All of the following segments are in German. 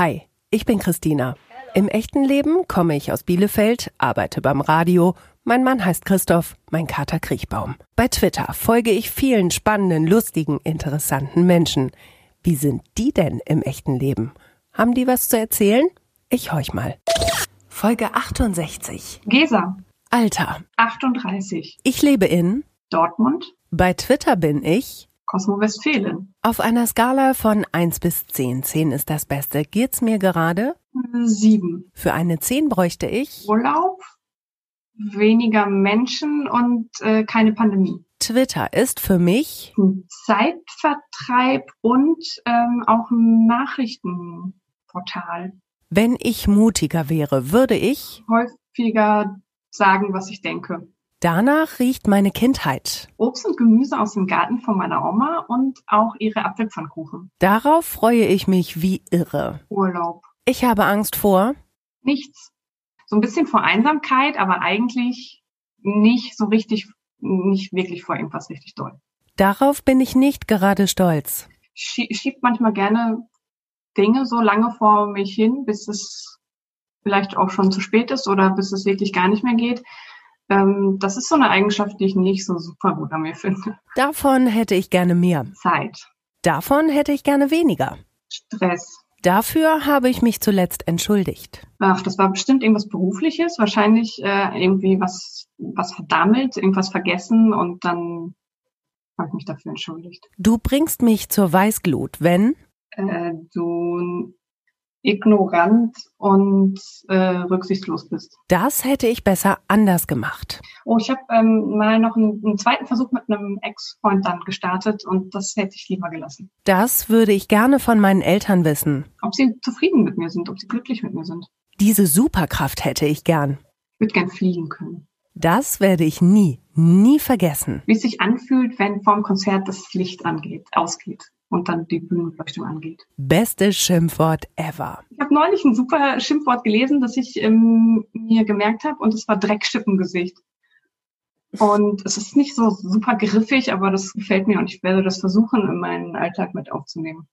Hi, ich bin Christina. Im echten Leben komme ich aus Bielefeld, arbeite beim Radio. Mein Mann heißt Christoph, mein Kater Kriechbaum. Bei Twitter folge ich vielen spannenden, lustigen, interessanten Menschen. Wie sind die denn im echten Leben? Haben die was zu erzählen? Ich horch mal. Folge 68. Gesa, Alter. 38. Ich lebe in. Dortmund, Bei Twitter bin ich. Cosmo Westfalen. Auf einer Skala von 1 bis 10. 10 ist das Beste. Geht's mir gerade? 7. Für eine 10 bräuchte ich. Urlaub, weniger Menschen und äh, keine Pandemie. Twitter ist für mich. Ein Zeitvertreib und ähm, auch ein Nachrichtenportal. Wenn ich mutiger wäre, würde ich. Häufiger sagen, was ich denke. Danach riecht meine Kindheit. Obst und Gemüse aus dem Garten von meiner Oma und auch ihre Apfelpfannkuchen. Darauf freue ich mich wie irre. Urlaub. Ich habe Angst vor. Nichts. So ein bisschen vor Einsamkeit, aber eigentlich nicht so richtig, nicht wirklich vor irgendwas richtig doll. Darauf bin ich nicht gerade stolz. schie- schiebt manchmal gerne Dinge so lange vor mich hin, bis es vielleicht auch schon zu spät ist oder bis es wirklich gar nicht mehr geht. Ähm, das ist so eine Eigenschaft, die ich nicht so super gut an mir finde. Davon hätte ich gerne mehr. Zeit, Davon hätte ich gerne weniger. Stress. Dafür habe ich mich zuletzt entschuldigt. Ach, das war bestimmt irgendwas Berufliches, wahrscheinlich äh, irgendwie was, was verdammelt, irgendwas vergessen und dann habe ich mich dafür entschuldigt. Du bringst mich zur Weißglut, wenn Äh, du ignorant und äh, rücksichtslos bist. das hätte ich besser anders gemacht. Oh, ich habe ähm, mal noch einen, einen zweiten Versuch mit einem Ex-Freund dann gestartet und das hätte ich lieber gelassen. Das würde ich gerne von meinen Eltern wissen. Ob sie zufrieden mit mir sind, ob sie glücklich mit mir sind. Diese Superkraft hätte ich gern. Ich würde gern fliegen können. Das werde ich nie, nie vergessen. Wie es sich anfühlt, wenn vorm Konzert das Licht angeht, ausgeht und dann die Bühnenbeleuchtung angeht. Bestes Schimpfwort ever. Ich habe neulich ein super Schimpfwort gelesen, das ich ähm, mir gemerkt habe und es war Dreckschippengesicht. Und es ist nicht so super griffig, aber das gefällt mir und ich werde das versuchen, in meinen Alltag mit aufzunehmen.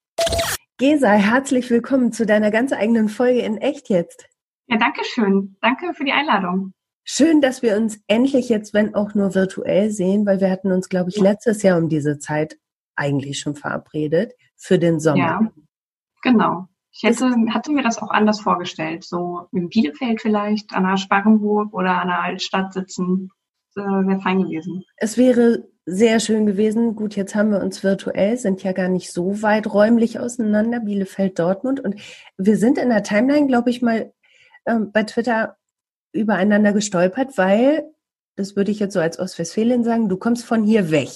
Gesa, herzlich willkommen zu deiner ganz eigenen Folge in Echt jetzt. Ja, danke schön. Danke für die Einladung. Schön, dass wir uns endlich jetzt, wenn auch nur virtuell sehen, weil wir hatten uns, glaube ich, letztes Jahr um diese Zeit eigentlich schon verabredet für den Sommer. Ja, genau. Ich hätte, hatte mir das auch anders vorgestellt. So in Bielefeld vielleicht, an der Sparrenburg oder an der Altstadt sitzen. Äh, Wäre fein gewesen. Es wäre sehr schön gewesen. Gut, jetzt haben wir uns virtuell, sind ja gar nicht so weit räumlich auseinander, Bielefeld, Dortmund. Und wir sind in der Timeline, glaube ich, mal ähm, bei Twitter übereinander gestolpert, weil, das würde ich jetzt so als Ostwestfälin sagen, du kommst von hier weg.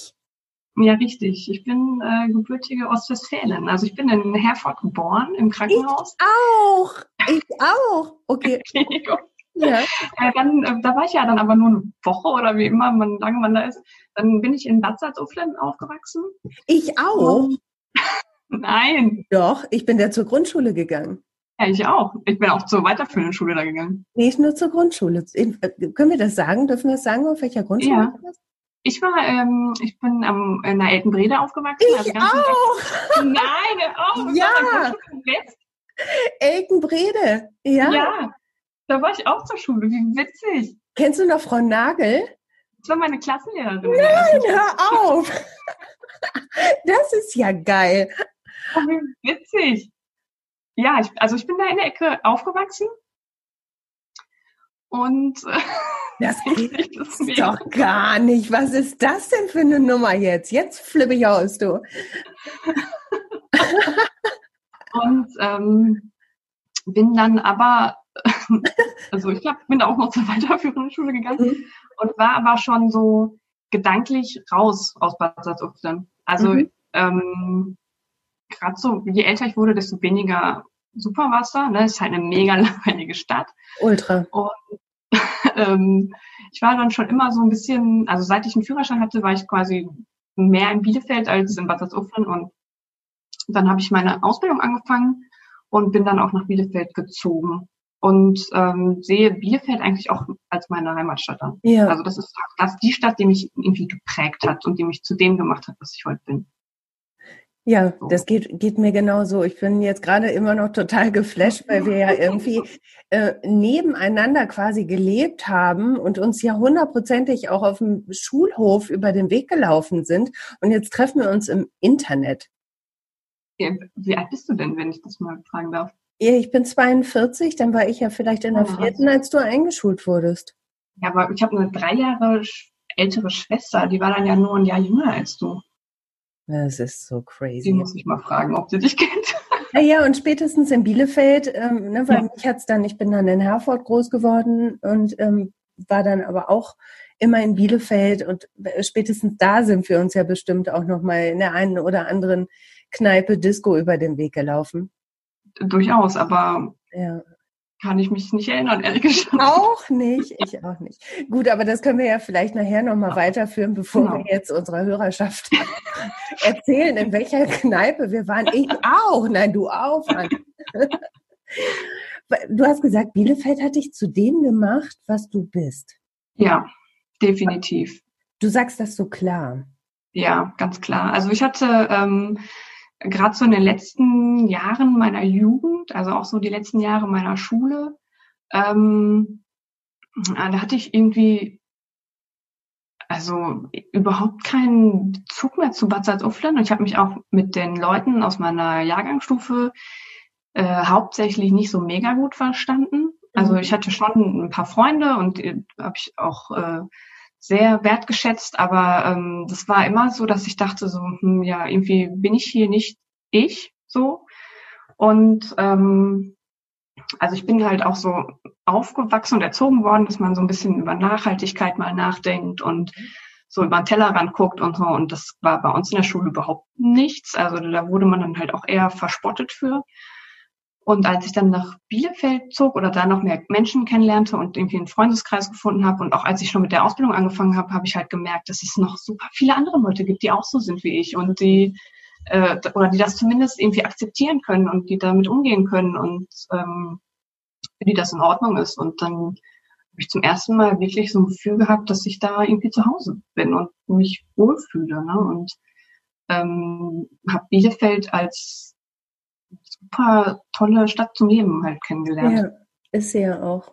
Ja, richtig. Ich bin äh, gebürtige Ostwestfälin. Also ich bin in Herford geboren, im Krankenhaus. Auch, ich auch. Okay, ja. Äh, dann, äh, da war ich ja dann aber nur eine Woche oder wie immer, man, lange man da ist. Dann bin ich in Bad Salzuflen aufgewachsen. Ich auch. Nein, Doch, ich bin da zur Grundschule gegangen. ja, ich auch. Ich bin auch zur weiterführenden Schule da gegangen. Nicht nur zur Grundschule. Ich, äh, können wir das sagen? Dürfen wir das sagen, auf welcher Grundschule? Ja. Ich war, ähm, ich bin am, in der Eltenbrede aufgewachsen. Ich ganz auch. Nein, auch. Ja. West. Elkenbrede. Ja. Ja, da war ich auch zur Schule. Wie witzig. Kennst du noch Frau Nagel? Das war meine Klassenlehrerin. Nein, hör auf. Das ist ja geil. Oh, wie witzig. Ja, ich, also ich bin da in der Ecke aufgewachsen. Und äh, Das das doch gar nicht. Was ist das denn für eine Nummer jetzt? Jetzt flippe ich aus, du. Und ähm, bin dann aber, also ich glaub, bin da auch noch zur weiterführenden Schule gegangen Mhm. und war aber schon so gedanklich raus aus Bad Salzuflen. Also Mhm. ähm, gerade so, je älter ich wurde, desto weniger super da. Ne? Ist halt eine mega langweilige Stadt. Ultra. ähm, ich war dann schon immer so ein bisschen, also seit ich einen Führerschein hatte, war ich quasi mehr in Bielefeld als in Bad Salzuflen und dann habe ich meine Ausbildung angefangen und bin dann auch nach Bielefeld gezogen und ähm, sehe Bielefeld eigentlich auch als meine Heimatstadt an. Ja. Also das ist das ist die Stadt, die mich irgendwie geprägt hat und die mich zu dem gemacht hat, was ich heute bin. Ja, das geht, geht mir genauso. Ich bin jetzt gerade immer noch total geflasht, weil wir ja irgendwie äh, nebeneinander quasi gelebt haben und uns ja hundertprozentig auch auf dem Schulhof über den Weg gelaufen sind. Und jetzt treffen wir uns im Internet. Ja, wie alt bist du denn, wenn ich das mal fragen darf? Ja, ich bin 42, dann war ich ja vielleicht in der ja, vierten, als du eingeschult wurdest. Ja, aber ich habe eine drei Jahre ältere Schwester, die war dann ja nur ein Jahr jünger als du. Das ist so crazy. Die muss ich mal fragen, ob sie dich kennt. Ja, ja und spätestens in Bielefeld, ähm, ne, weil ja. mich hat's dann, ich bin dann in Herford groß geworden und ähm, war dann aber auch immer in Bielefeld und äh, spätestens da sind wir uns ja bestimmt auch nochmal in der einen oder anderen Kneipe Disco über den Weg gelaufen. Durchaus, aber ja kann ich mich nicht erinnern, ehrlich gesagt. Auch nicht, ich auch nicht. Gut, aber das können wir ja vielleicht nachher nochmal weiterführen, bevor genau. wir jetzt unserer Hörerschaft erzählen, in welcher Kneipe wir waren. Ich auch, nein, du auch. Du hast gesagt, Bielefeld hat dich zu dem gemacht, was du bist. Ja, definitiv. Du sagst das so klar. Ja, ganz klar. Also ich hatte ähm, gerade so in den letzten Jahren meiner Jugend, also auch so die letzten Jahre meiner Schule, ähm, da hatte ich irgendwie also überhaupt keinen Bezug mehr zu Bad Salzuflen. Und ich habe mich auch mit den Leuten aus meiner Jahrgangsstufe äh, hauptsächlich nicht so mega gut verstanden. Also mhm. ich hatte schon ein paar Freunde und äh, habe ich auch äh, sehr wertgeschätzt, aber ähm, das war immer so, dass ich dachte so, hm, ja, irgendwie bin ich hier nicht ich so. Und ähm, also ich bin halt auch so aufgewachsen und erzogen worden, dass man so ein bisschen über Nachhaltigkeit mal nachdenkt und so über den Tellerrand guckt und so. Und das war bei uns in der Schule überhaupt nichts. Also da wurde man dann halt auch eher verspottet für. Und als ich dann nach Bielefeld zog oder da noch mehr Menschen kennenlernte und irgendwie einen Freundeskreis gefunden habe und auch als ich schon mit der Ausbildung angefangen habe, habe ich halt gemerkt, dass es noch super viele andere Leute gibt, die auch so sind wie ich und die äh, oder die das zumindest irgendwie akzeptieren können und die damit umgehen können und ähm, für die das in Ordnung ist. Und dann habe ich zum ersten Mal wirklich so ein Gefühl gehabt, dass ich da irgendwie zu Hause bin und mich wohlfühle. Ne? Und ähm, habe Bielefeld als super tolle Stadt zum Leben halt kennengelernt. Ja, ist sie ja auch.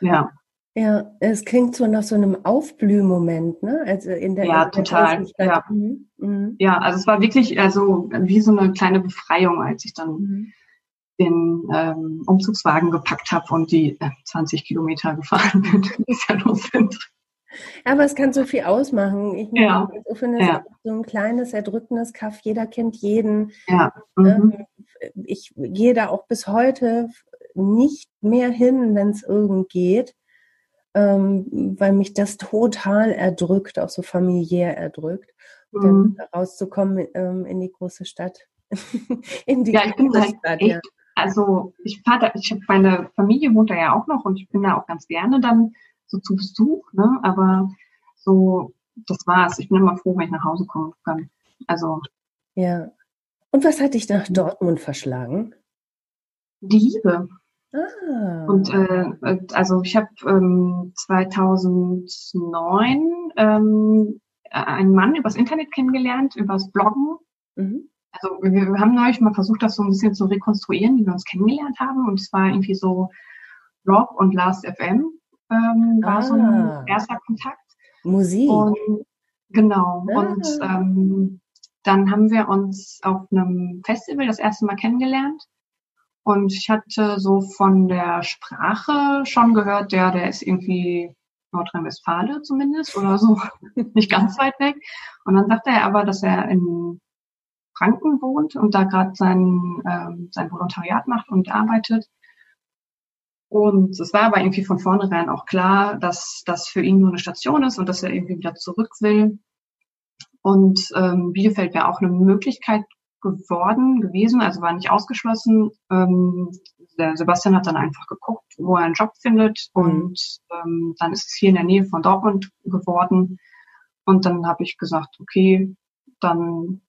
Ja. Ja, es klingt so nach so einem Aufblühmoment, ne? Also in der Ja, total. Ja. Mhm. Mhm. ja, also es war wirklich also wie so eine kleine Befreiung, als ich dann mhm. den ähm, Umzugswagen gepackt habe und die äh, 20 Kilometer gefahren bin, die ja los sind. Aber es kann so viel ausmachen. Ich meine, ja. insofern ist ja. so ein kleines, erdrückendes Kaff, jeder kennt jeden. Ja. Ähm, mhm. Ich gehe da auch bis heute nicht mehr hin, wenn es irgend geht, ähm, weil mich das total erdrückt, auch so familiär erdrückt. Mhm. Dann rauszukommen ähm, in die große Stadt. in die ja, ich bin halt Stadt, echt, ja. also ich fahre ich habe meine Familie wohnt da ja auch noch und ich bin da auch ganz gerne dann so zu Besuch, ne? Aber so, das war's. Ich bin immer froh, wenn ich nach Hause kommen kann. Also. Ja. Und was hat dich nach Dortmund verschlagen? Die Liebe. Ah. Und äh, also ich habe ähm, 2009 ähm, einen Mann übers Internet kennengelernt, übers Bloggen. Mhm. Also wir, wir haben neulich mal versucht, das so ein bisschen zu rekonstruieren, wie wir uns kennengelernt haben. Und es war irgendwie so Blog und Last FM ähm, war ah. so ein ah. erster Kontakt. Musik. Und, genau. Ah. Und ähm, dann haben wir uns auf einem Festival das erste Mal kennengelernt. Und ich hatte so von der Sprache schon gehört, der, der ist irgendwie Nordrhein-Westfalen zumindest oder so, nicht ganz weit weg. Und dann sagte er aber, dass er in Franken wohnt und da gerade sein, ähm, sein Volontariat macht und arbeitet. Und es war aber irgendwie von vornherein auch klar, dass das für ihn nur eine Station ist und dass er irgendwie wieder zurück will. Und ähm, Bielefeld wäre auch eine Möglichkeit geworden, gewesen, also war nicht ausgeschlossen. Ähm, der Sebastian hat dann einfach geguckt, wo er einen Job findet mhm. und ähm, dann ist es hier in der Nähe von Dortmund geworden. Und dann habe ich gesagt, okay, dann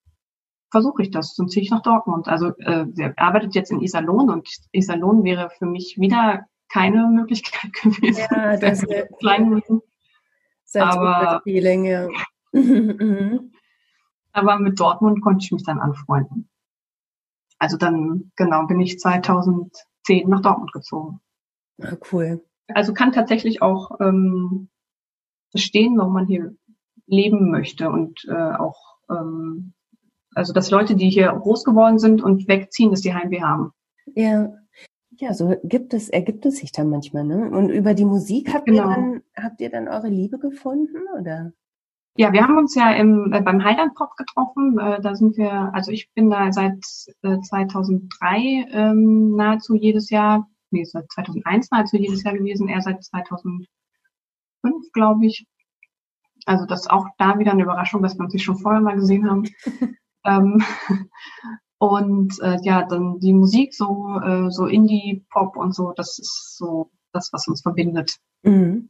versuche ich das, dann ziehe ich nach Dortmund. Also äh, er arbeitet jetzt in Iserlohn und Iserlohn wäre für mich wieder keine Möglichkeit gewesen. Ja, das ist klein Aber Feeling, ja. Mhm. Aber mit Dortmund konnte ich mich dann anfreunden. Also dann, genau, bin ich 2010 nach Dortmund gezogen. Ah, cool. Also kann tatsächlich auch ähm, verstehen, warum man hier leben möchte und äh, auch, ähm, also dass Leute, die hier groß geworden sind und wegziehen, dass die Heimweh haben. Ja. Ja, so gibt es, ergibt es sich dann manchmal, ne? Und über die Musik habt genau. ihr dann, habt ihr dann eure Liebe gefunden, oder? Ja, wir haben uns ja im, äh, beim Highland Pop getroffen. Äh, da sind wir, also ich bin da seit äh, 2003 ähm, nahezu jedes Jahr, nee, seit 2001 nahezu jedes Jahr gewesen, er seit 2005, glaube ich. Also das ist auch da wieder eine Überraschung, dass wir uns schon vorher mal gesehen haben. ähm, und äh, ja, dann die Musik, so, äh, so Indie-Pop und so, das ist so das, was uns verbindet. Mhm.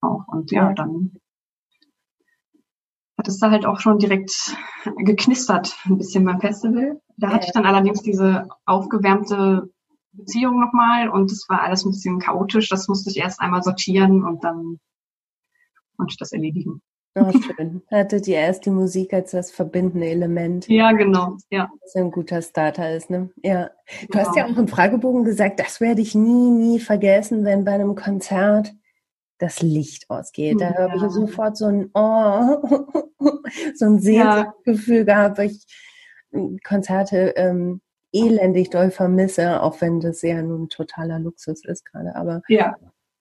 Auch. Und ja, dann hat es da halt auch schon direkt geknistert, ein bisschen beim Festival. Da hatte ich dann allerdings diese aufgewärmte Beziehung nochmal und es war alles ein bisschen chaotisch. Das musste ich erst einmal sortieren und dann konnte ich das erledigen. Oh, schön. Hattet ihr erst die Musik als das verbindende Element? Ja, genau. Ja. Was ein guter Starter ist, ne? Ja. Du genau. hast ja auch im Fragebogen gesagt, das werde ich nie, nie vergessen, wenn bei einem Konzert das Licht ausgeht. Da ja. habe ich sofort so ein Oh, so ein Sehnsuchtsgefühl ja. gehabt, weil ich hm, Konzerte ähm, elendig doll vermisse, auch wenn das ja nun totaler Luxus ist gerade. Aber ja,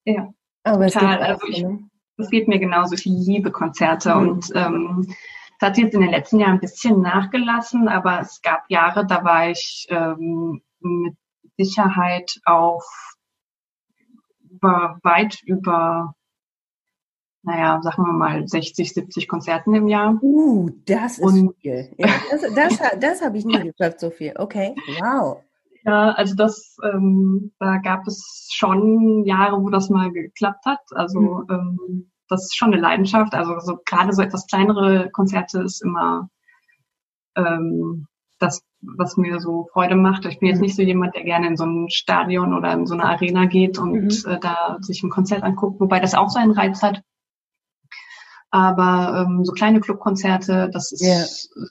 ja. Aber Total. es also ich, ne? Das geht mir genauso. Ich liebe Konzerte mhm. und ähm, das hat jetzt in den letzten Jahren ein bisschen nachgelassen, aber es gab Jahre, da war ich ähm, mit Sicherheit auf über, weit über, naja, sagen wir mal 60, 70 Konzerten im Jahr. Uh, das ist und, viel. Ja, das das, das habe ich nie geschafft, so viel. Okay, wow. Ja, also das, ähm, da gab es schon Jahre, wo das mal geklappt hat. Also mhm. ähm, das ist schon eine Leidenschaft. Also so, gerade so etwas kleinere Konzerte ist immer ähm, das, was mir so Freude macht. Ich bin jetzt mhm. nicht so jemand, der gerne in so ein Stadion oder in so eine Arena geht und mhm. äh, da sich ein Konzert anguckt, wobei das auch seinen Reiz hat. Aber ähm, so kleine Clubkonzerte, das ist yeah.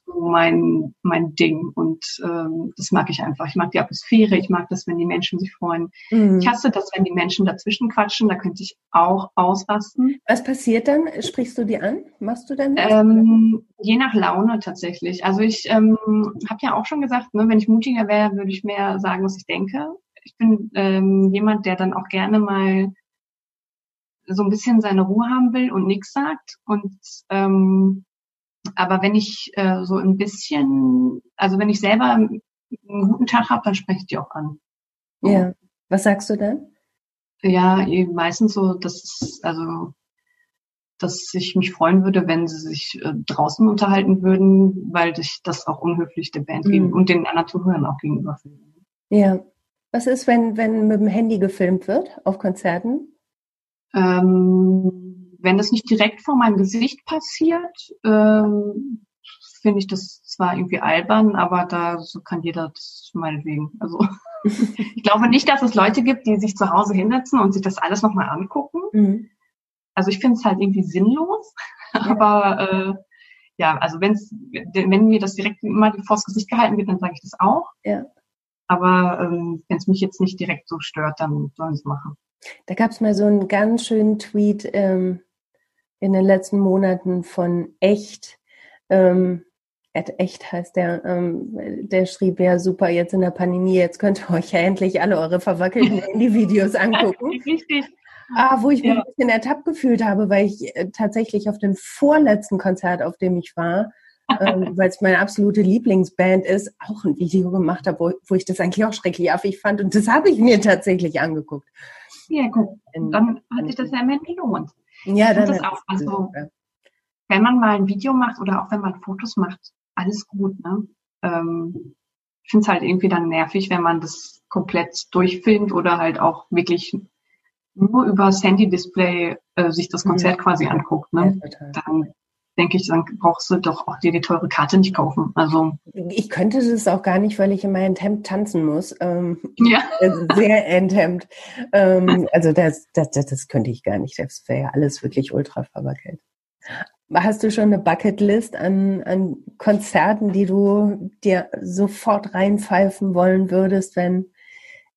so mein, mein Ding. Und ähm, das mag ich einfach. Ich mag die Atmosphäre, ich mag das, wenn die Menschen sich freuen. Mhm. Ich hasse das, wenn die Menschen dazwischen quatschen, da könnte ich auch ausrasten. Was passiert dann? Sprichst du die an? Machst du dann Ähm, je nach Laune tatsächlich. Also ich ähm, habe ja auch schon gesagt, ne, wenn ich mutiger wäre, würde ich mehr sagen, was ich denke. Ich bin ähm, jemand, der dann auch gerne mal so ein bisschen seine Ruhe haben will und nichts sagt. Und ähm, aber wenn ich äh, so ein bisschen, also wenn ich selber einen guten Tag habe, dann spreche ich die auch an. Ja. Was sagst du denn? Ja, meistens so, dass also dass ich mich freuen würde, wenn sie sich äh, draußen unterhalten würden, weil ich das auch unhöflich der Band mhm. und den anderen Zuhörern auch gegenüber finde. Ja. Was ist, wenn, wenn mit dem Handy gefilmt wird auf Konzerten? Ähm, wenn das nicht direkt vor meinem Gesicht passiert, ähm, finde ich das zwar irgendwie albern, aber da so kann jeder das meinetwegen. Also ich glaube nicht, dass es Leute gibt, die sich zu Hause hinsetzen und sich das alles nochmal angucken. Mhm. Also ich finde es halt irgendwie sinnlos, ja. aber äh, ja, also wenn's, wenn mir das direkt immer vors Gesicht gehalten wird, dann sage ich das auch. Ja. Aber ähm, wenn es mich jetzt nicht direkt so stört, dann sollen sie es machen. Da gab es mal so einen ganz schönen Tweet ähm, in den letzten Monaten von Echt. Ähm, Echt heißt der, ähm, der schrieb ja super, jetzt in der Pandemie, jetzt könnt ihr euch ja endlich alle eure verwackelten Handy-Videos angucken. Richtig. Ah, wo ich mich ja. ein bisschen ertappt gefühlt habe, weil ich äh, tatsächlich auf dem vorletzten Konzert, auf dem ich war, ähm, weil es meine absolute Lieblingsband ist, auch ein Video gemacht habe, wo, wo ich das eigentlich auch schrecklich affig fand. Und das habe ich mir tatsächlich angeguckt. Ja, gut. Dann hat sich das ja immerhin gelohnt. Ja, dann ist auch. Also, wenn man mal ein Video macht oder auch wenn man Fotos macht, alles gut, ne? Ähm, ich finde es halt irgendwie dann nervig, wenn man das komplett durchfilmt oder halt auch wirklich nur über das Handy-Display äh, sich das Konzert mhm. quasi anguckt. Ne? Ja, dann denke ich, dann brauchst du doch auch dir die teure Karte nicht kaufen. Also ich könnte das auch gar nicht, weil ich in meinem Hemd tanzen muss. Ähm, ja. Sehr enthemmt. Ähm, also das, das, das, das könnte ich gar nicht. Das wäre ja alles wirklich ultra verwackelt. Hast du schon eine Bucketlist an, an Konzerten, die du dir sofort reinpfeifen wollen würdest, wenn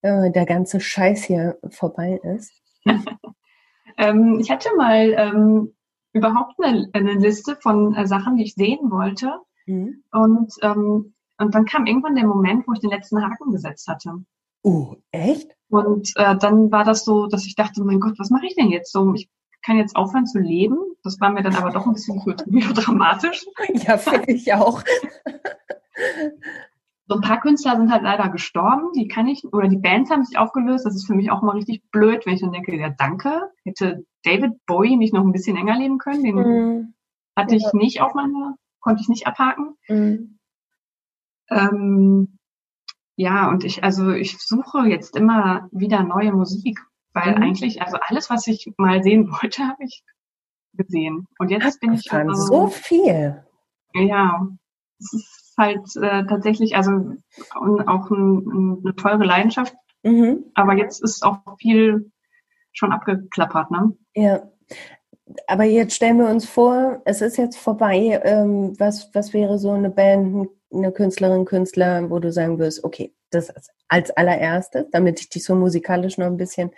äh, der ganze Scheiß hier vorbei ist? ähm, ich hatte mal ähm, überhaupt eine, eine Liste von äh, Sachen, die ich sehen wollte. Mhm. Und, ähm, und dann kam irgendwann der Moment, wo ich den letzten Haken gesetzt hatte. Oh, echt? Und äh, dann war das so, dass ich dachte, mein Gott, was mache ich denn jetzt so? Ich kann jetzt aufhören zu leben. Das war mir dann aber doch ein bisschen dramatisch. Ja, finde ich auch. So ein paar Künstler sind halt leider gestorben, die kann ich, oder die Bands haben sich aufgelöst. Das ist für mich auch mal richtig blöd, wenn ich dann denke, ja, danke. Hätte David Bowie nicht noch ein bisschen länger leben können? Den mm. hatte ich nicht auf meiner, konnte ich nicht abhaken. Mm. Ähm, ja, und ich, also ich suche jetzt immer wieder neue Musik. Weil mhm. eigentlich, also alles, was ich mal sehen wollte, habe ich gesehen. Und jetzt Ach, bin ich also, so viel. Ja, es ist halt äh, tatsächlich, also auch ein, eine teure Leidenschaft. Mhm. Aber jetzt ist auch viel schon abgeklappert, ne? Ja. Aber jetzt stellen wir uns vor, es ist jetzt vorbei. Ähm, was, was wäre so eine Band, eine Künstlerin, Künstler, wo du sagen wirst, okay, das als allererstes, damit ich dich so musikalisch noch ein bisschen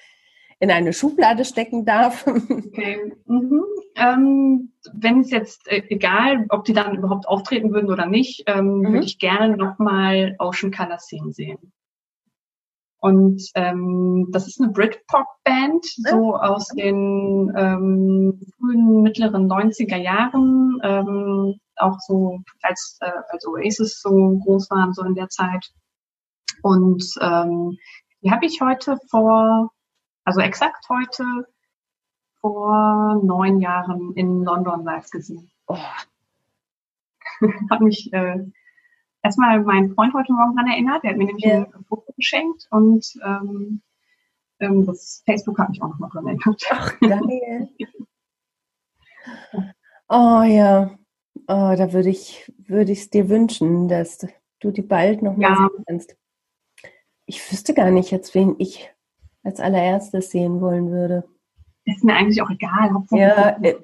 in eine Schublade stecken darf? Okay. Mhm. Ähm, Wenn es jetzt äh, egal, ob die dann überhaupt auftreten würden oder nicht, ähm, mhm. würde ich gerne nochmal Ocean Color Scene sehen. Und ähm, das ist eine Britpop-Band, so aus den ähm, frühen, mittleren 90er Jahren, ähm, auch so als, äh, als Oasis so groß waren, so in der Zeit. Und ähm, die habe ich heute vor also exakt heute vor neun Jahren in London live gesehen. Oh. hat mich äh, erstmal mein Freund heute Morgen daran erinnert. Der hat mir nämlich ja. ein Foto geschenkt und ähm, ähm, das Facebook hat mich auch noch mal dran erinnert. Ach, geil. oh ja. Oh, da würde ich es dir wünschen, dass du die bald noch mal ja. sehen kannst. Ich wüsste gar nicht jetzt, wen ich als allererstes sehen wollen würde. Ist mir eigentlich auch egal. Hauptsache ja, äh,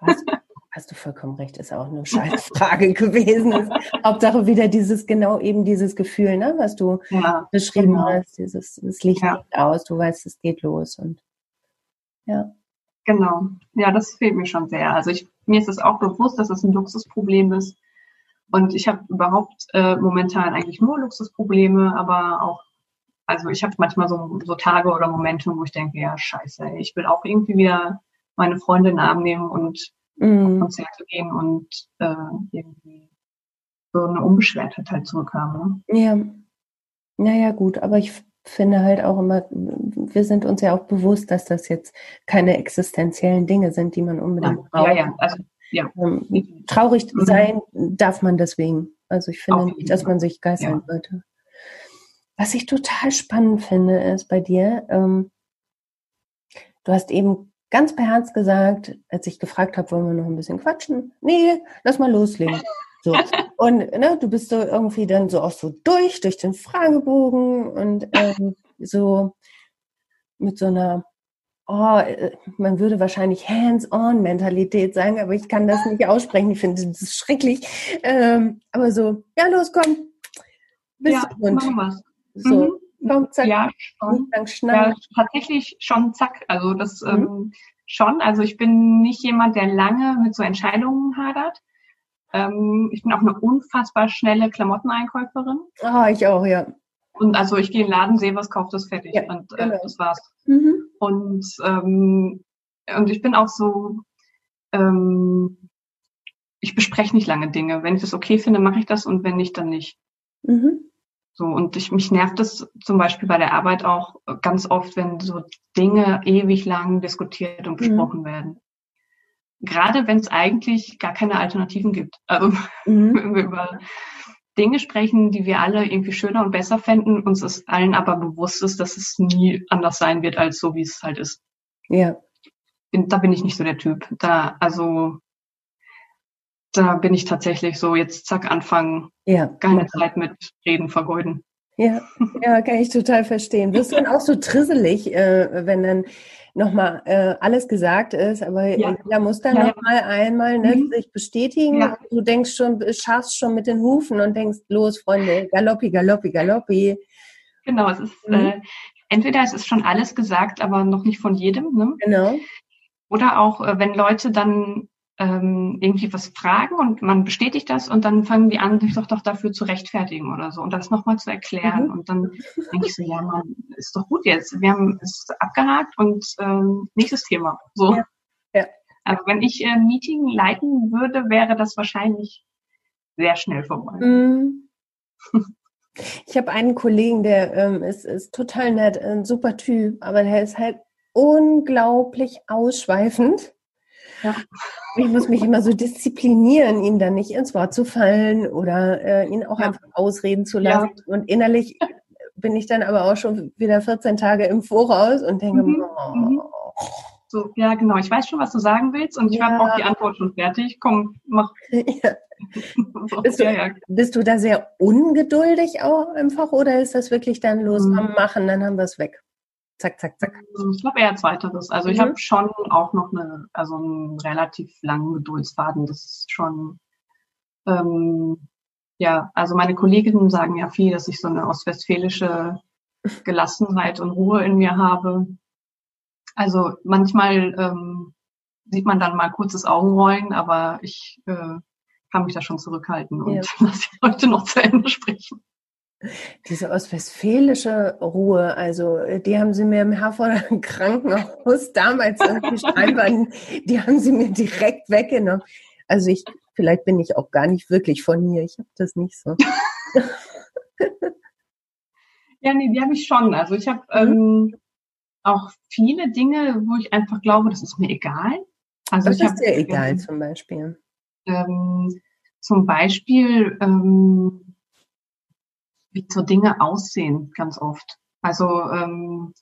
hast, hast, du vollkommen recht, ist auch eine Scheißfrage gewesen. Hauptsache wieder dieses, genau eben dieses Gefühl, ne, was du ja, beschrieben genau. hast, dieses, das Licht ja. aus, du weißt, es geht los und ja. Genau. Ja, das fehlt mir schon sehr. Also ich, mir ist es auch bewusst, dass es ein Luxusproblem ist. Und ich habe überhaupt äh, momentan eigentlich nur Luxusprobleme, aber auch also ich habe manchmal so, so Tage oder Momente, wo ich denke, ja, scheiße, ich will auch irgendwie wieder meine Freunde in den Arm nehmen und mm. auf Konzerte gehen und äh, irgendwie so eine Unbeschwertheit halt zurückhaben. Ne? Ja. Naja, gut, aber ich finde halt auch immer, wir sind uns ja auch bewusst, dass das jetzt keine existenziellen Dinge sind, die man unbedingt ja, braucht. Ja, ja, also, ja. Ähm, traurig mhm. sein darf man deswegen. Also ich finde nicht, dass man sich geißeln ja. sollte. Was ich total spannend finde, ist bei dir, ähm, du hast eben ganz per Herz gesagt, als ich gefragt habe, wollen wir noch ein bisschen quatschen? Nee, lass mal loslegen. So. Und ne, du bist so irgendwie dann so auch so durch, durch den Fragebogen und ähm, so mit so einer, oh, äh, man würde wahrscheinlich Hands-on-Mentalität sagen, aber ich kann das nicht aussprechen. Ich finde das schrecklich. Ähm, aber so, ja, los, komm. Bist ja, machen wir's. So, mhm. zack, ja, schon. ja, tatsächlich schon zack. Also das mhm. ähm, schon. Also ich bin nicht jemand, der lange mit so Entscheidungen hadert. Ähm, ich bin auch eine unfassbar schnelle Klamotteneinkäuferin. Ah, ich auch, ja. Und also ich gehe in den Laden, sehe was, kaufe das fertig. Ja, und äh, genau. das war's. Mhm. Und, ähm, und ich bin auch so, ähm, ich bespreche nicht lange Dinge. Wenn ich das okay finde, mache ich das und wenn nicht, dann nicht. Mhm. So, und ich, mich nervt es zum Beispiel bei der Arbeit auch ganz oft, wenn so Dinge ewig lang diskutiert und mhm. besprochen mhm. werden. Gerade wenn es eigentlich gar keine Alternativen gibt. Also mhm. wenn wir über Dinge sprechen, die wir alle irgendwie schöner und besser fänden, uns ist allen aber bewusst ist, dass es nie anders sein wird als so, wie es halt ist. Ja. Da bin ich nicht so der Typ. Da, also da bin ich tatsächlich so, jetzt zack, anfangen. Ja. Keine Zeit mit Reden vergeuden. Ja, ja, kann ich total verstehen. Wirst du dann auch so trisselig, äh, wenn dann nochmal äh, alles gesagt ist, aber Ja. da muss dann Ja, nochmal einmal ne, Mhm. sich bestätigen. Ja. Du denkst schon, scharfst schon mit den Hufen und denkst, los, Freunde, galoppi, galoppi, galoppi. Genau, es ist Mhm. äh, entweder es ist schon alles gesagt, aber noch nicht von jedem, ne? Genau. Oder auch, äh, wenn Leute dann ähm, irgendwie was fragen und man bestätigt das und dann fangen die an, sich doch doch dafür zu rechtfertigen oder so und das nochmal zu erklären. Mhm. Und dann denke ich so, ja, man, ist doch gut jetzt. Wir haben es abgehakt und ähm, nächstes Thema. So. Ja. Ja. Also wenn ich äh, ein Meeting leiten würde, wäre das wahrscheinlich sehr schnell vorbei. Mhm. Ich habe einen Kollegen, der ähm, ist, ist total nett, ein super Typ, aber der ist halt unglaublich ausschweifend. Ja. Ich muss mich immer so disziplinieren, ihm dann nicht ins Wort zu fallen oder äh, ihn auch Ja. einfach ausreden zu Ja. lassen. Und innerlich bin ich dann aber auch schon wieder 14 Tage im Voraus und denke, Mhm. oh. So, ja, genau. Ich weiß schon, was du sagen willst und ich Ja. habe auch die Antwort schon fertig. Komm, mach. ja. So, Bist du- ja, ja. Bist du da sehr ungeduldig auch einfach oder ist das wirklich dann los, Mhm. komm, machen, dann haben wir es weg? Zack, zack, zack. Ich glaube eher zweiteres. Also ich Mhm. habe schon auch noch eine, also einen relativ langen Geduldsfaden. Das ist schon, ähm, ja, also meine Kolleginnen sagen ja viel, dass ich so eine ostwestfälische Gelassenheit und Ruhe in mir habe. Also manchmal ähm, sieht man dann mal kurzes Augenrollen, aber ich äh, kann mich da schon zurückhalten und Ja. lasse die Leute noch zu Ende sprechen. Diese ostwestfälische Ruhe, also äh, die haben sie mir im Herforder Krankenhaus damals irgendwie scheinbar, die haben sie mir direkt weggenommen. Also ich, vielleicht bin ich auch gar nicht wirklich von hier, ich habe das nicht so. Ja, nee, die habe ich schon. Also ich habe Mhm. ähm, auch viele Dinge, wo ich einfach glaube, das ist mir egal. Also Was ich ist dir egal ähm, zum Beispiel? Ähm, zum Beispiel, ähm, wie so Dinge aussehen, ganz oft. Also ähm,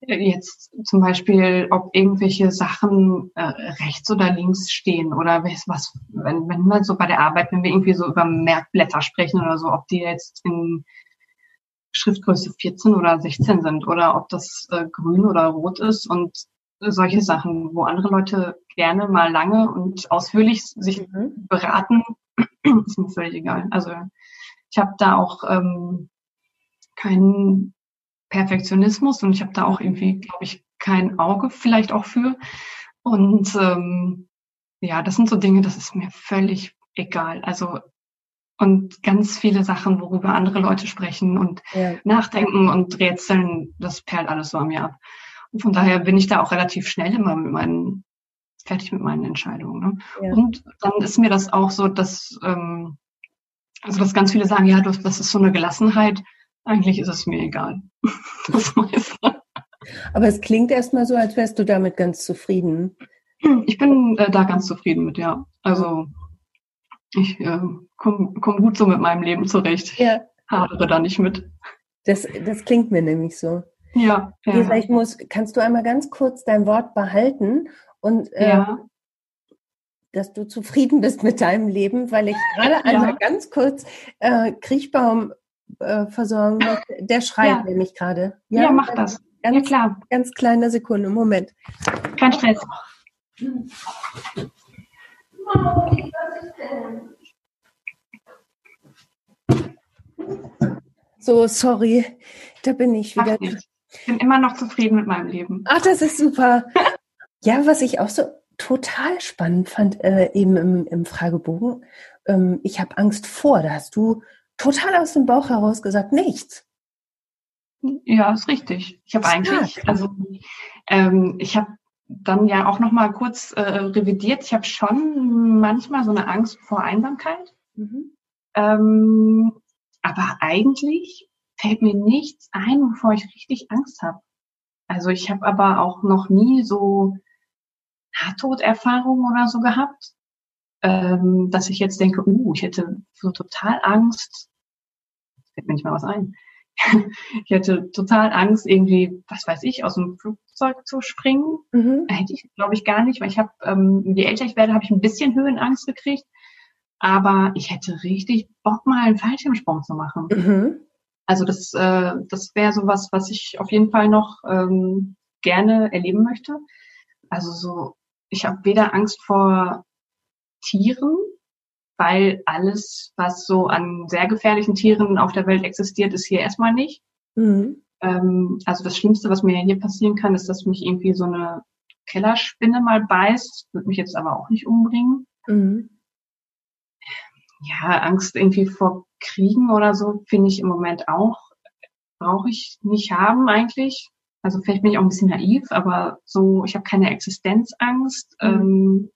jetzt zum Beispiel, ob irgendwelche Sachen äh, rechts oder links stehen oder was, wenn, wenn man so bei der Arbeit, wenn wir irgendwie so über Merkblätter sprechen oder so, ob die jetzt in Schriftgröße 14 oder 16 sind oder ob das äh, grün oder rot ist und solche Sachen, wo andere Leute gerne mal lange und ausführlich sich Mhm. beraten, ist mir völlig egal. Also ich habe da auch ähm, keinen Perfektionismus und ich habe da auch irgendwie, glaube ich, kein Auge vielleicht auch für. Und ähm, ja, das sind so Dinge, das ist mir völlig egal. Also und ganz viele Sachen, worüber andere Leute sprechen und Ja. nachdenken und rätseln, das perlt alles so an mir ab. Und von daher bin ich da auch relativ schnell immer mit meinen, fertig mit meinen Entscheidungen. Ne? Ja. Und dann ist mir das auch so, dass, ähm, also dass ganz viele sagen, ja, das, das ist so eine Gelassenheit. Eigentlich ist es mir egal. Das meiste. Aber es klingt erstmal so, als wärst du damit ganz zufrieden. Ich bin äh, da ganz zufrieden mit, ja. Also ich äh, komme komm gut so mit meinem Leben zurecht. Ja. Hadere da nicht mit. Das, das klingt mir nämlich so. Ja, Lisa, ja. ich muss, kannst du einmal ganz kurz dein Wort behalten und äh, ja. Dass du zufrieden bist mit deinem Leben, weil ich gerade einmal ganz kurz äh, Kriechbaum äh, versorgen möchte. Der schreit Ja. nämlich gerade. Ja, mach das. Ja, Ganz, klar. ganz kleine Sekunde, Moment. Kein Stress. So, sorry, da bin ich wieder. Ich bin immer noch zufrieden mit meinem Leben. Ach, das ist super. Ja, was ich auch so total spannend fand, äh, eben im, im Fragebogen, ähm, ich habe Angst vor, da hast du total aus dem Bauch heraus gesagt, nichts. Ja, ist richtig. Ich habe Stark. eigentlich, also ähm, ich habe dann ja auch noch mal kurz äh, revidiert. Ich habe schon manchmal so eine Angst vor Einsamkeit. Ähm, aber eigentlich fällt mir nichts ein, wovor ich richtig Angst habe. Also ich habe aber auch noch nie so Nahtoderfahrungen oder so gehabt, ähm, dass ich jetzt denke, uh, ich hätte so total Angst. Fällt mir nicht mal was ein. ich hätte total Angst, irgendwie, was weiß ich, aus dem Flugzeug zu springen. Mhm. Hätte ich, glaube ich, gar nicht, weil ich habe, ähm, je älter ich werde, habe ich ein bisschen Höhenangst gekriegt. Aber ich hätte richtig Bock, mal einen Fallschirmsprung zu machen. Mhm. Also das, äh, das wäre sowas, was ich auf jeden Fall noch ähm, gerne erleben möchte. Also so, ich habe weder Angst vor Tieren, weil alles, was so an sehr gefährlichen Tieren auf der Welt existiert, ist hier erstmal nicht. Mhm. Ähm, also das Schlimmste, was mir hier passieren kann, ist, dass mich irgendwie so eine Kellerspinne mal beißt, wird mich jetzt aber auch nicht umbringen. Mhm. Ja, Angst irgendwie vor Kriegen oder so finde ich im Moment auch, brauche ich nicht haben eigentlich. Also vielleicht bin ich auch ein bisschen naiv, aber so, ich habe keine Existenzangst. Mhm. Ähm,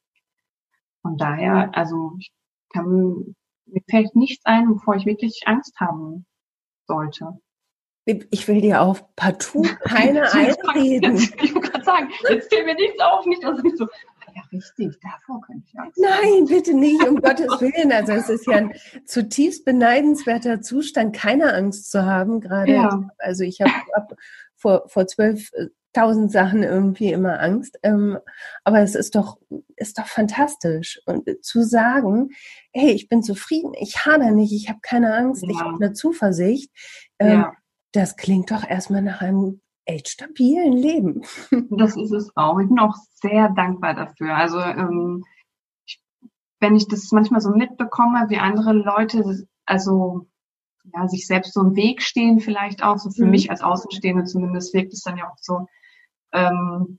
von daher, also ich kann, mir fällt nichts ein, wovor ich wirklich Angst haben sollte. Ich will dir auch partout keine einreden. ich wollte gerade sagen, jetzt fällt mir nichts auf, nicht, dass ich so, ah ja, richtig, davor könnte ich Angst Nein, bitte nicht, um Gottes Willen. Also es ist ja ein zutiefst beneidenswerter Zustand, keine Angst zu haben. Gerade, ja. also ich habe hab vor, vor zwölf äh, tausend Sachen irgendwie immer Angst. Ähm, aber es ist doch, ist doch fantastisch. Und zu sagen, hey, ich bin zufrieden, ich hader nicht, ich habe keine Angst, ja. ich habe eine Zuversicht, ähm, ja. das klingt doch erstmal nach einem echt stabilen Leben. Das ist es auch. Ich bin auch sehr dankbar dafür. Also ähm, ich, wenn ich das manchmal so mitbekomme, wie andere Leute, also ja, sich selbst so im Weg stehen, vielleicht auch, so für mhm. mich als Außenstehende zumindest wirkt es dann ja auch so, ähm,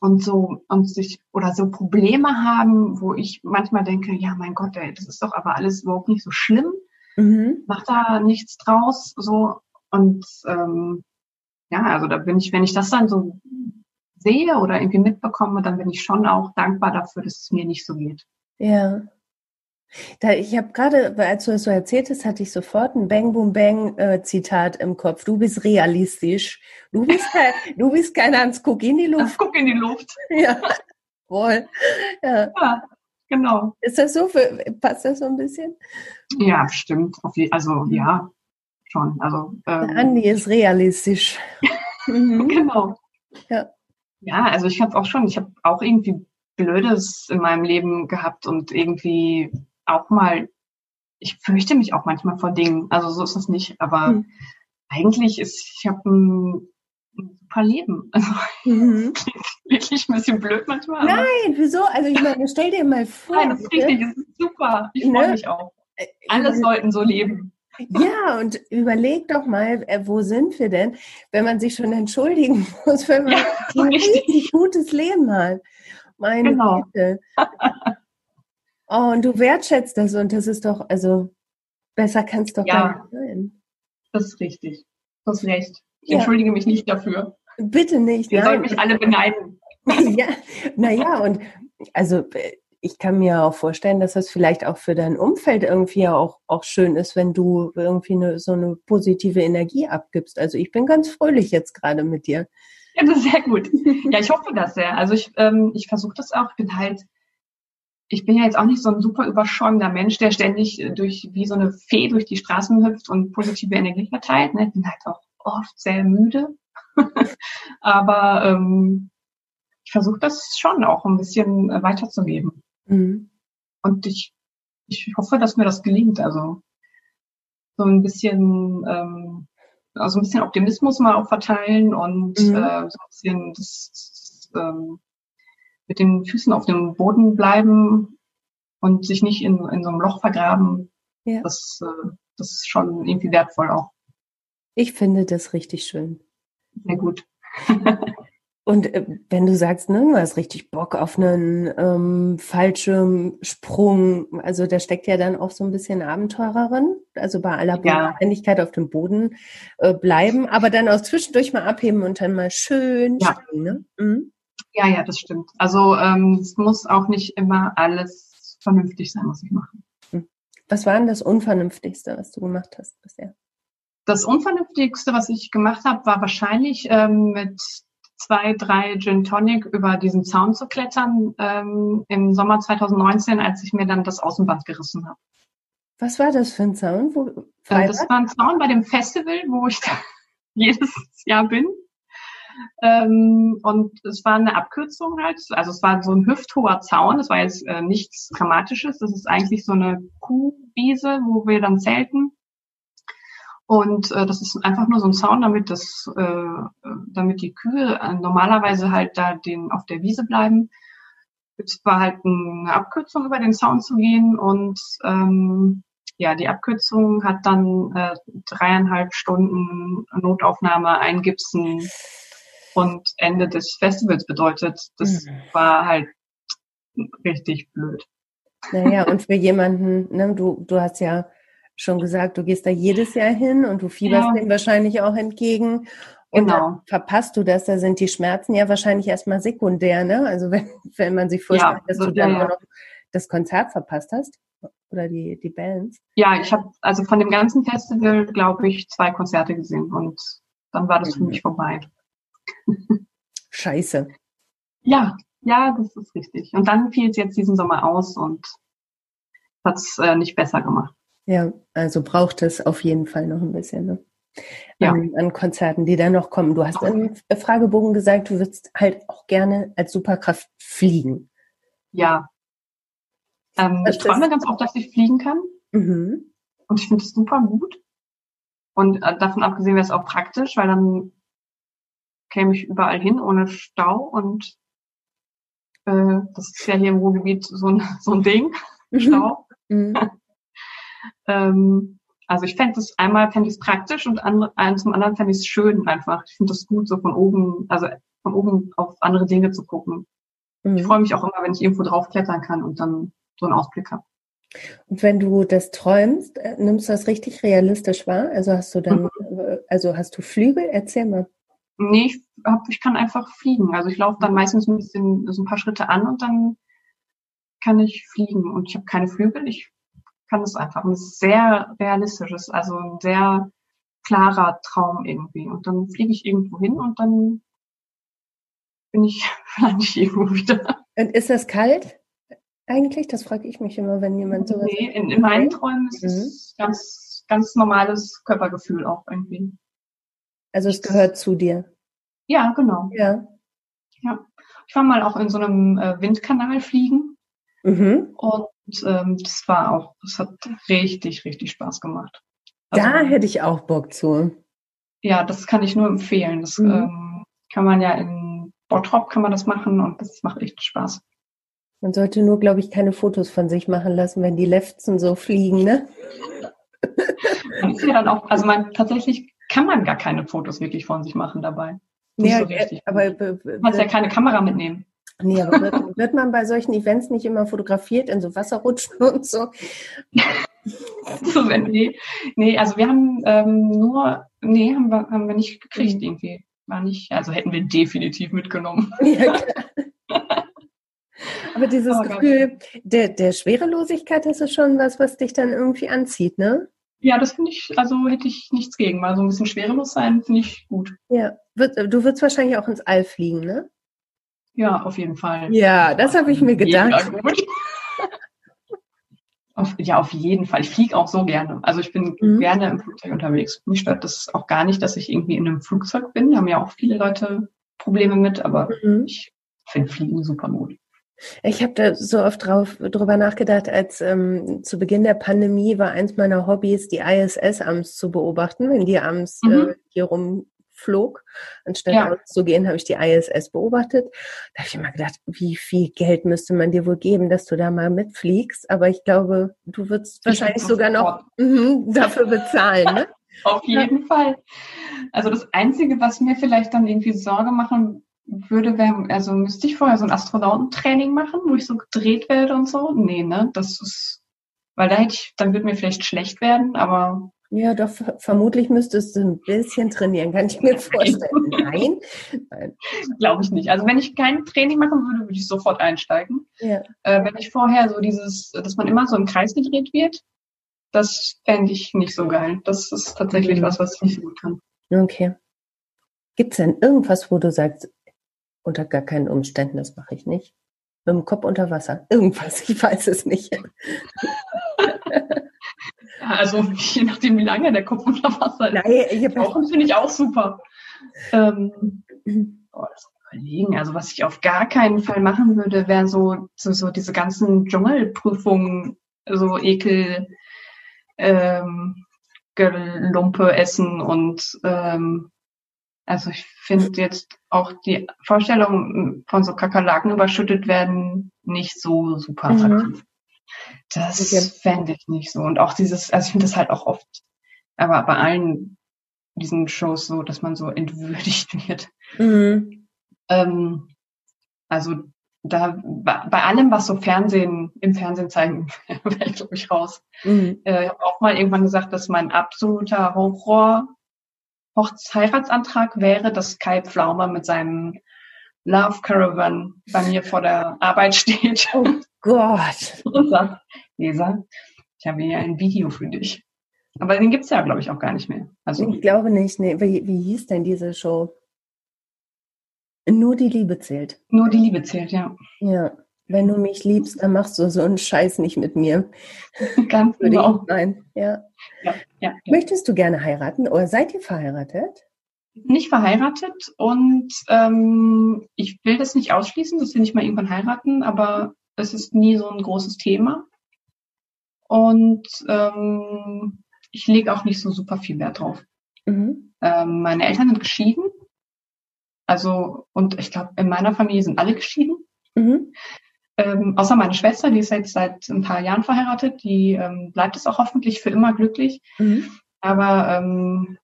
und so und sich oder so Probleme haben, wo ich manchmal denke, ja mein Gott, ey, das ist doch aber alles überhaupt nicht so schlimm, mhm. mach da nichts draus, so und ähm, ja, also da bin ich, wenn ich das dann so sehe oder irgendwie mitbekomme, dann bin ich schon auch dankbar dafür, dass es mir nicht so geht. Ja. Da, ich habe gerade, als du das so erzählt hast, hatte ich sofort ein Bang Boom Bang äh, Zitat im Kopf. Du bist realistisch. Du bist kein, du bist kein Hans Guck in die Luft. Hans Guck in die Luft. Ja, voll. Ja. ja. genau. Ist das so? Für, passt das so ein bisschen? Ja, stimmt. Also ja, schon. Also ähm, Andi ist realistisch. mhm. Genau. Ja. Ja, also ich habe auch schon. Ich habe auch irgendwie Blödes in meinem Leben gehabt und irgendwie auch mal, ich fürchte mich auch manchmal vor Dingen. Also so ist es nicht, aber mhm. eigentlich ist, ich habe ein, ein, super Leben. Also mhm. wirklich ein bisschen blöd manchmal. Nein, wieso? Also ich meine, stell dir mal vor. Nein, das ist richtig, das ist super. Ich freue ne? mich auch. Äh, Alle sollten so leben. Ja, und überleg doch mal, äh, wo sind wir denn, wenn man sich schon entschuldigen muss, wenn man ja, ein richtig gutes Leben hat. Meine genau. Güte. Oh, und du wertschätzt das und das ist doch, also besser kann es doch ja, gar nicht sein. Das ist richtig. Du hast recht. Ich ja. entschuldige mich nicht dafür. Bitte nicht. Ihr sollt mich alle beneiden. ja, naja, und also ich kann mir auch vorstellen, dass das vielleicht auch für dein Umfeld irgendwie auch, auch schön ist, wenn du irgendwie eine, so eine positive Energie abgibst. Also ich bin ganz fröhlich jetzt gerade mit dir. Ja, das ist sehr gut. Ja, ich hoffe das sehr. Also ich, ähm, ich versuche das auch. Ich bin halt ich bin ja jetzt auch nicht so ein super überschäumender Mensch, der ständig durch wie so eine Fee durch die Straßen hüpft und positive Energie verteilt. Ne? Ich bin halt auch oft sehr müde. Aber ähm, ich versuche das schon auch ein bisschen weiterzugeben. Mhm. Und ich, ich hoffe, dass mir das gelingt. Also so ein bisschen, ähm, also ein bisschen Optimismus mal auch verteilen und mhm. äh, so ein bisschen das, das ähm, mit den Füßen auf dem Boden bleiben und sich nicht in, in so einem Loch vergraben, ja. das, äh, das ist schon irgendwie wertvoll auch. Ich finde das richtig schön. Sehr gut. Und äh, wenn du sagst, ne, du hast richtig Bock auf einen ähm, Fallschirmsprung, also da steckt ja dann auch so ein bisschen Abenteurerin, also bei aller ja. auf dem Boden äh, bleiben, aber dann auch zwischendurch mal abheben und dann mal schön ja. springen. Ne? Mhm. Ja, ja, das stimmt. Also ähm, es muss auch nicht immer alles vernünftig sein, was ich mache. Hm. Was war denn das Unvernünftigste, was du gemacht hast bisher? Das Unvernünftigste, was ich gemacht habe, war wahrscheinlich ähm, mit zwei, drei Gin Tonic über diesen Zaun zu klettern ähm, im Sommer 2019, als ich mir dann das Außenband gerissen habe. Was war das für ein Zaun? Wo, äh, das war ein Zaun bei dem Festival, wo ich jedes Jahr bin. Ähm, und es war eine Abkürzung halt. Also es war so ein hüfthoher Zaun. Das war jetzt äh, nichts Dramatisches. Das ist eigentlich so eine Kuhwiese, wo wir dann zelten. Und äh, das ist einfach nur so ein Zaun, damit das, äh, damit die Kühe äh, normalerweise halt da den auf der Wiese bleiben. Es war halt eine Abkürzung über den Zaun zu gehen und ähm, ja, die Abkürzung hat dann äh, dreieinhalb Stunden Notaufnahme, Eingipsen und Ende des Festivals bedeutet. Das mhm. war halt richtig blöd. Naja, und für jemanden, ne, du, du hast ja schon gesagt, du gehst da jedes Jahr hin und du fieberst ja. dem wahrscheinlich auch entgegen. Und genau. verpasst du das, da sind die Schmerzen ja wahrscheinlich erstmal sekundär, ne? Also wenn, wenn man sich vorstellt, ja, dass du dann ja. auch noch das Konzert verpasst hast oder die, die Bands. Ja, ich habe also von dem ganzen Festival, glaube ich, zwei Konzerte gesehen und dann war das mhm. für mich vorbei. Scheiße. Ja, ja, das ist richtig. Und dann fiel es jetzt diesen Sommer aus und hat es äh, nicht besser gemacht. Ja, also braucht es auf jeden Fall noch ein bisschen. Ne? Ja. An, an, Konzerten, die dann noch kommen. Du hast im Fragebogen gesagt, du würdest halt auch gerne als Superkraft fliegen. Ja. Ähm, ich träume ganz oft, dass ich fliegen kann. Mhm. Und ich finde es super gut. Und äh, davon abgesehen wäre es auch praktisch, weil dann käme ich überall hin ohne Stau und äh, das ist ja hier im Ruhrgebiet so ein, so ein Ding, mhm. Stau. Mhm. ähm, also ich fände es einmal fände ich es praktisch und andere, zum anderen fände ich es schön einfach. Ich finde es gut, so von oben, also von oben auf andere Dinge zu gucken. Mhm. Ich freue mich auch immer, wenn ich irgendwo draufklettern kann und dann so einen Ausblick habe. Und wenn du das träumst, äh, nimmst du das richtig realistisch wahr? Also hast du dann, mhm. also hast du Flügel? Erzähl mal. Nee, ich, hab, ich kann einfach fliegen. Also ich laufe dann meistens ein bisschen so ein paar Schritte an und dann kann ich fliegen. Und ich habe keine Flügel, ich kann es einfach. Und es ist sehr realistisch, es ist also ein sehr klarer Traum irgendwie. Und dann fliege ich irgendwo hin und dann bin ich vielleicht irgendwo wieder. Und ist das kalt? Eigentlich, das frage ich mich immer, wenn jemand sowas. Nee, in, in meinen Träumen ist mhm. es ganz, ganz normales Körpergefühl auch irgendwie. Also es gehört zu dir. Ja, genau. Ja. Ja. Ich war mal auch in so einem äh, Windkanal fliegen. Mhm. Und ähm, das war auch, das hat richtig, richtig Spaß gemacht. Also, da hätte ich auch Bock zu. Ja, das kann ich nur empfehlen. Das mhm. ähm, kann man ja in Bottrop kann man das machen und das macht echt Spaß. Man sollte nur, glaube ich, keine Fotos von sich machen lassen, wenn die Lefzen so fliegen, ne? Man ist ja dann auch, also man tatsächlich kann man gar keine Fotos wirklich von sich machen dabei. Nicht ja, so richtig. aber du kannst ja keine Kamera mitnehmen. Nee, aber wird, wird, man bei solchen Events nicht immer fotografiert in so Wasserrutschen und so? so nee, nee, also wir haben ähm, nur, nee, haben wir, haben wir nicht gekriegt mhm. irgendwie. War nicht, also hätten wir definitiv mitgenommen. Ja, klar. Aber dieses oh, Gefühl der, der Schwerelosigkeit, das ist schon was, was dich dann irgendwie anzieht, ne? Ja, das finde ich, also hätte ich nichts gegen. Mal so ein bisschen schwerelos sein, finde ich gut. Ja, du würdest wahrscheinlich auch ins All fliegen, ne? Ja, auf jeden Fall. Ja, das habe ich mir gedacht. Auf, ja, auf jeden Fall. Ich fliege auch so gerne. Also ich bin mhm. gerne im Flugzeug unterwegs. Mich stört das auch gar nicht, dass ich irgendwie in einem Flugzeug bin. Da haben ja auch viele Leute Probleme mit, aber mhm. ich finde Fliegen super gut. Ich habe da so oft drauf drüber nachgedacht, als ähm, zu Beginn der Pandemie war eins meiner Hobbys, die ISS abends zu beobachten, wenn die abends äh, mhm. äh, hier rumflog. Anstatt ja. auszugehen, habe ich die ISS beobachtet. Da habe ich immer gedacht, wie viel Geld müsste man dir wohl geben, dass du da mal mitfliegst? Aber ich glaube, du würdest wahrscheinlich sogar noch mh, dafür bezahlen, ne? Auf jeden. Fall. Also das Einzige, was mir vielleicht dann irgendwie Sorge machen würde, also müsste ich vorher so ein Astronautentraining machen, wo ich so gedreht werde und so? Nee, ne? Das ist, weil da hätte ich, dann würde mir vielleicht schlecht werden, aber. Ja, doch, vermutlich müsstest du ein bisschen trainieren, kann ich mir vorstellen. Nein? Nein. Glaube ich nicht. Also wenn ich kein Training machen würde, würde ich sofort einsteigen. Ja. Äh, wenn ich vorher so dieses, dass man immer so im Kreis gedreht wird, das fände ich nicht so geil. Das ist tatsächlich mhm. was, was ich nicht so gut kann. Okay. Gibt es denn irgendwas, wo du sagst, unter gar keinen Umständen, das mache ich nicht. Mit dem Kopf unter Wasser. Irgendwas, ich weiß es nicht. ja, also je nachdem, wie lange der Kopf unter Wasser ist. Nein, ich Tauchen finde ich auch super. Ähm, oh, das überlegen. Also was ich auf gar keinen Fall machen würde, wäre so, so, so diese ganzen Dschungelprüfungen, so Ekel, ähm, Gelumpe essen und ähm, also ich finde jetzt auch die Vorstellung von so Kakerlaken überschüttet werden nicht so super Mhm. attraktiv. Das Okay. fände ich nicht so. Und auch dieses, also ich finde das halt auch oft, aber bei allen diesen Shows so, dass man so entwürdigt wird. Mhm. Ähm, also da bei allem, was so Fernsehen im Fernsehen zeigen, wäre ich glaube ich raus. Mhm. Äh, ich habe auch mal irgendwann gesagt, dass mein absoluter Horror Hochzeitsantrag wäre, dass Kai Pflaumer mit seinem Love Caravan bei mir vor der Arbeit steht Oh Gott. und sagt, Lisa, ich habe hier ein Video für dich. Aber den gibt's ja, glaube ich, auch gar nicht mehr. Also Ich glaube nicht. Nee. Wie, wie hieß denn diese Show? Nur die Liebe zählt. nur die Liebe zählt, ja. Ja. Wenn du mich liebst, dann machst du so einen Scheiß nicht mit mir. Ganz Würde genau. ich meinen. Ja. Ja, ja, ja. Möchtest du gerne heiraten oder seid ihr verheiratet? Nicht verheiratet und ähm, ich will das nicht ausschließen, dass wir nicht mal irgendwann heiraten, aber es ist nie so ein großes Thema. Und ähm, ich lege auch nicht so super viel Wert drauf. Mhm. Ähm, meine Eltern sind geschieden. Also, und ich glaube, in meiner Familie sind alle geschieden. Mhm. Ähm, außer meine Schwester, die ist jetzt seit ein paar Jahren verheiratet. Die ähm, bleibt es auch hoffentlich für immer glücklich. Mhm. Aber ähm,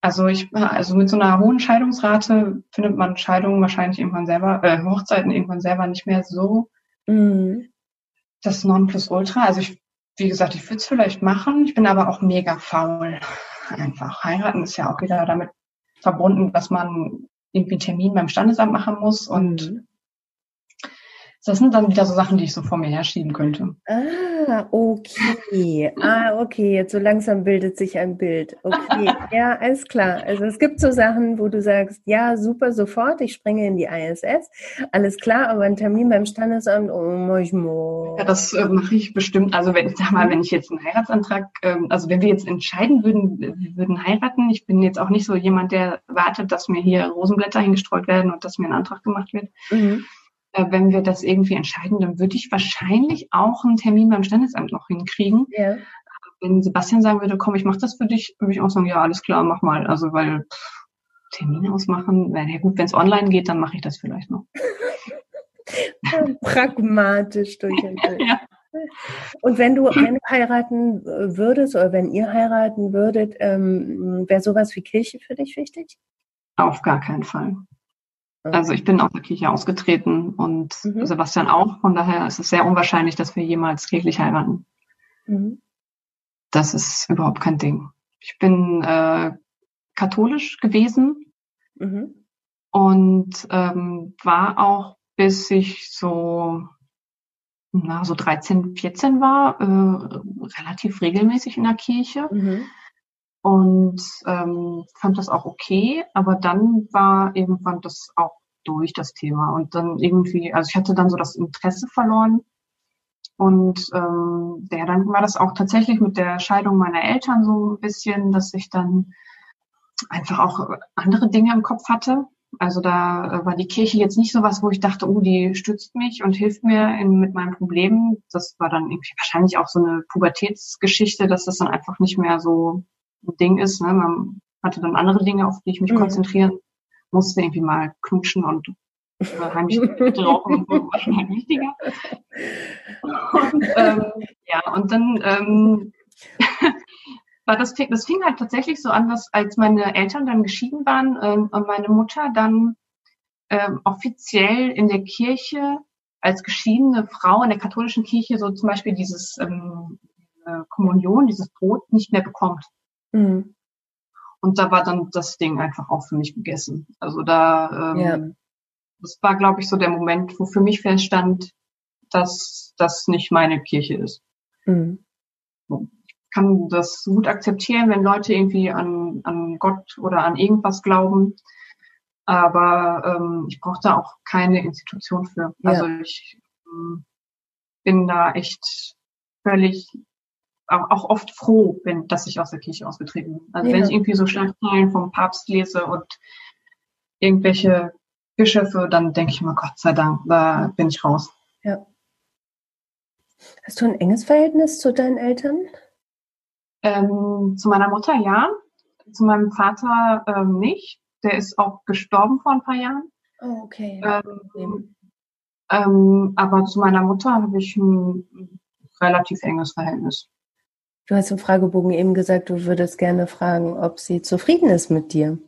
also ich, also mit so einer hohen Scheidungsrate findet man Scheidungen wahrscheinlich irgendwann selber, äh, Hochzeiten irgendwann selber nicht mehr so Mhm. das Nonplusultra. Also ich, wie gesagt, ich würde es vielleicht machen. Ich bin aber auch mega faul. Einfach heiraten ist ja auch wieder damit verbunden, dass man irgendwie einen Termin beim Standesamt machen muss und Mhm. Das sind dann wieder so Sachen, die ich so vor mir herschieben könnte. Ah, okay. Ah, okay. Jetzt so langsam bildet sich ein Bild. Okay. Ja, alles klar. Also es gibt so Sachen, wo du sagst, ja, super, sofort, ich springe in die ISS. Alles klar, aber ein Termin beim Standesamt, oh, manchmal. Ja, das äh, mache ich bestimmt. Also wenn, sag mal, wenn ich jetzt einen Heiratsantrag, ähm, also wenn wir jetzt entscheiden würden, wir würden heiraten, ich bin jetzt auch nicht so jemand, der wartet, dass mir hier Rosenblätter hingestreut werden und dass mir ein Antrag gemacht wird. Mhm. Äh, wenn wir das irgendwie entscheiden, dann würde ich wahrscheinlich auch einen Termin beim Standesamt noch hinkriegen. Ja. Wenn Sebastian sagen würde, komm, ich mache das für dich, würde ich auch sagen, ja, alles klar, mach mal. Also weil pff, Termin ausmachen, ja gut, wenn es online geht, dann mache ich das vielleicht noch. Pragmatisch durch und durch. Ja. Und wenn du, wenn du heiraten äh, würdest oder wenn ihr heiraten würdet, ähm, wäre sowas wie Kirche für dich wichtig? Auf gar keinen Fall. Also ich bin aus der Kirche ausgetreten und Mhm. Sebastian auch. Von daher ist es sehr unwahrscheinlich, dass wir jemals kirchlich heiraten. Mhm. Das ist überhaupt kein Ding. Ich bin äh, katholisch gewesen Mhm. und ähm, war auch, bis ich so, na, so 13, 14 war, äh, relativ regelmäßig in der Kirche Mhm. und ähm, fand das auch okay. Aber dann war irgendwann das auch durch das Thema und dann irgendwie, also ich hatte dann so das Interesse verloren und ähm, ja, dann war das auch tatsächlich mit der Scheidung meiner Eltern so ein bisschen, dass ich dann einfach auch andere Dinge im Kopf hatte. Also da war die Kirche jetzt nicht so was, wo ich dachte, oh, die stützt mich und hilft mir in, mit meinen Problemen. Das war dann irgendwie wahrscheinlich auch so eine Pubertätsgeschichte, dass das dann einfach nicht mehr so ein Ding ist. Ne? Man hatte dann andere Dinge, auf die ich mich Mhm. konzentrieren musste, irgendwie mal knutschen und äh, heimlich rauchen und so, war schon halt wichtiger. Und, ähm, ja, und dann ähm, war das, das fing halt tatsächlich so an, dass als meine Eltern dann geschieden waren ähm, und meine Mutter dann ähm, offiziell in der Kirche als geschiedene Frau in der katholischen Kirche so zum Beispiel dieses ähm, äh, Kommunion, dieses Brot nicht mehr bekommt. Mhm. Und da war dann das Ding einfach auch für mich gegessen. Also da, ähm, Ja. das war, glaube ich, so der Moment, wo für mich feststand, dass das nicht meine Kirche ist. Mhm. kann das gut akzeptieren, wenn Leute irgendwie an, an Gott oder an irgendwas glauben. Aber ähm, ich brauche da auch keine Institution für. Ja. Also ich ähm, bin da echt völlig, auch, oft froh bin, dass ich aus der Kirche ausgetreten bin. Also Ja. wenn ich irgendwie so Schlagzeilen vom Papst lese und irgendwelche Bischöfe, dann denke ich mir, Gott sei Dank, da bin ich raus. Hast du ein enges Verhältnis zu deinen Eltern? Ähm, zu meiner Mutter ja, zu meinem Vater ähm, nicht. Der ist auch gestorben vor ein paar Jahren. Oh, okay. Ähm, ähm, aber zu meiner Mutter habe ich ein relativ enges Verhältnis. Du hast im Fragebogen eben gesagt, du würdest gerne fragen, ob sie zufrieden ist mit dir.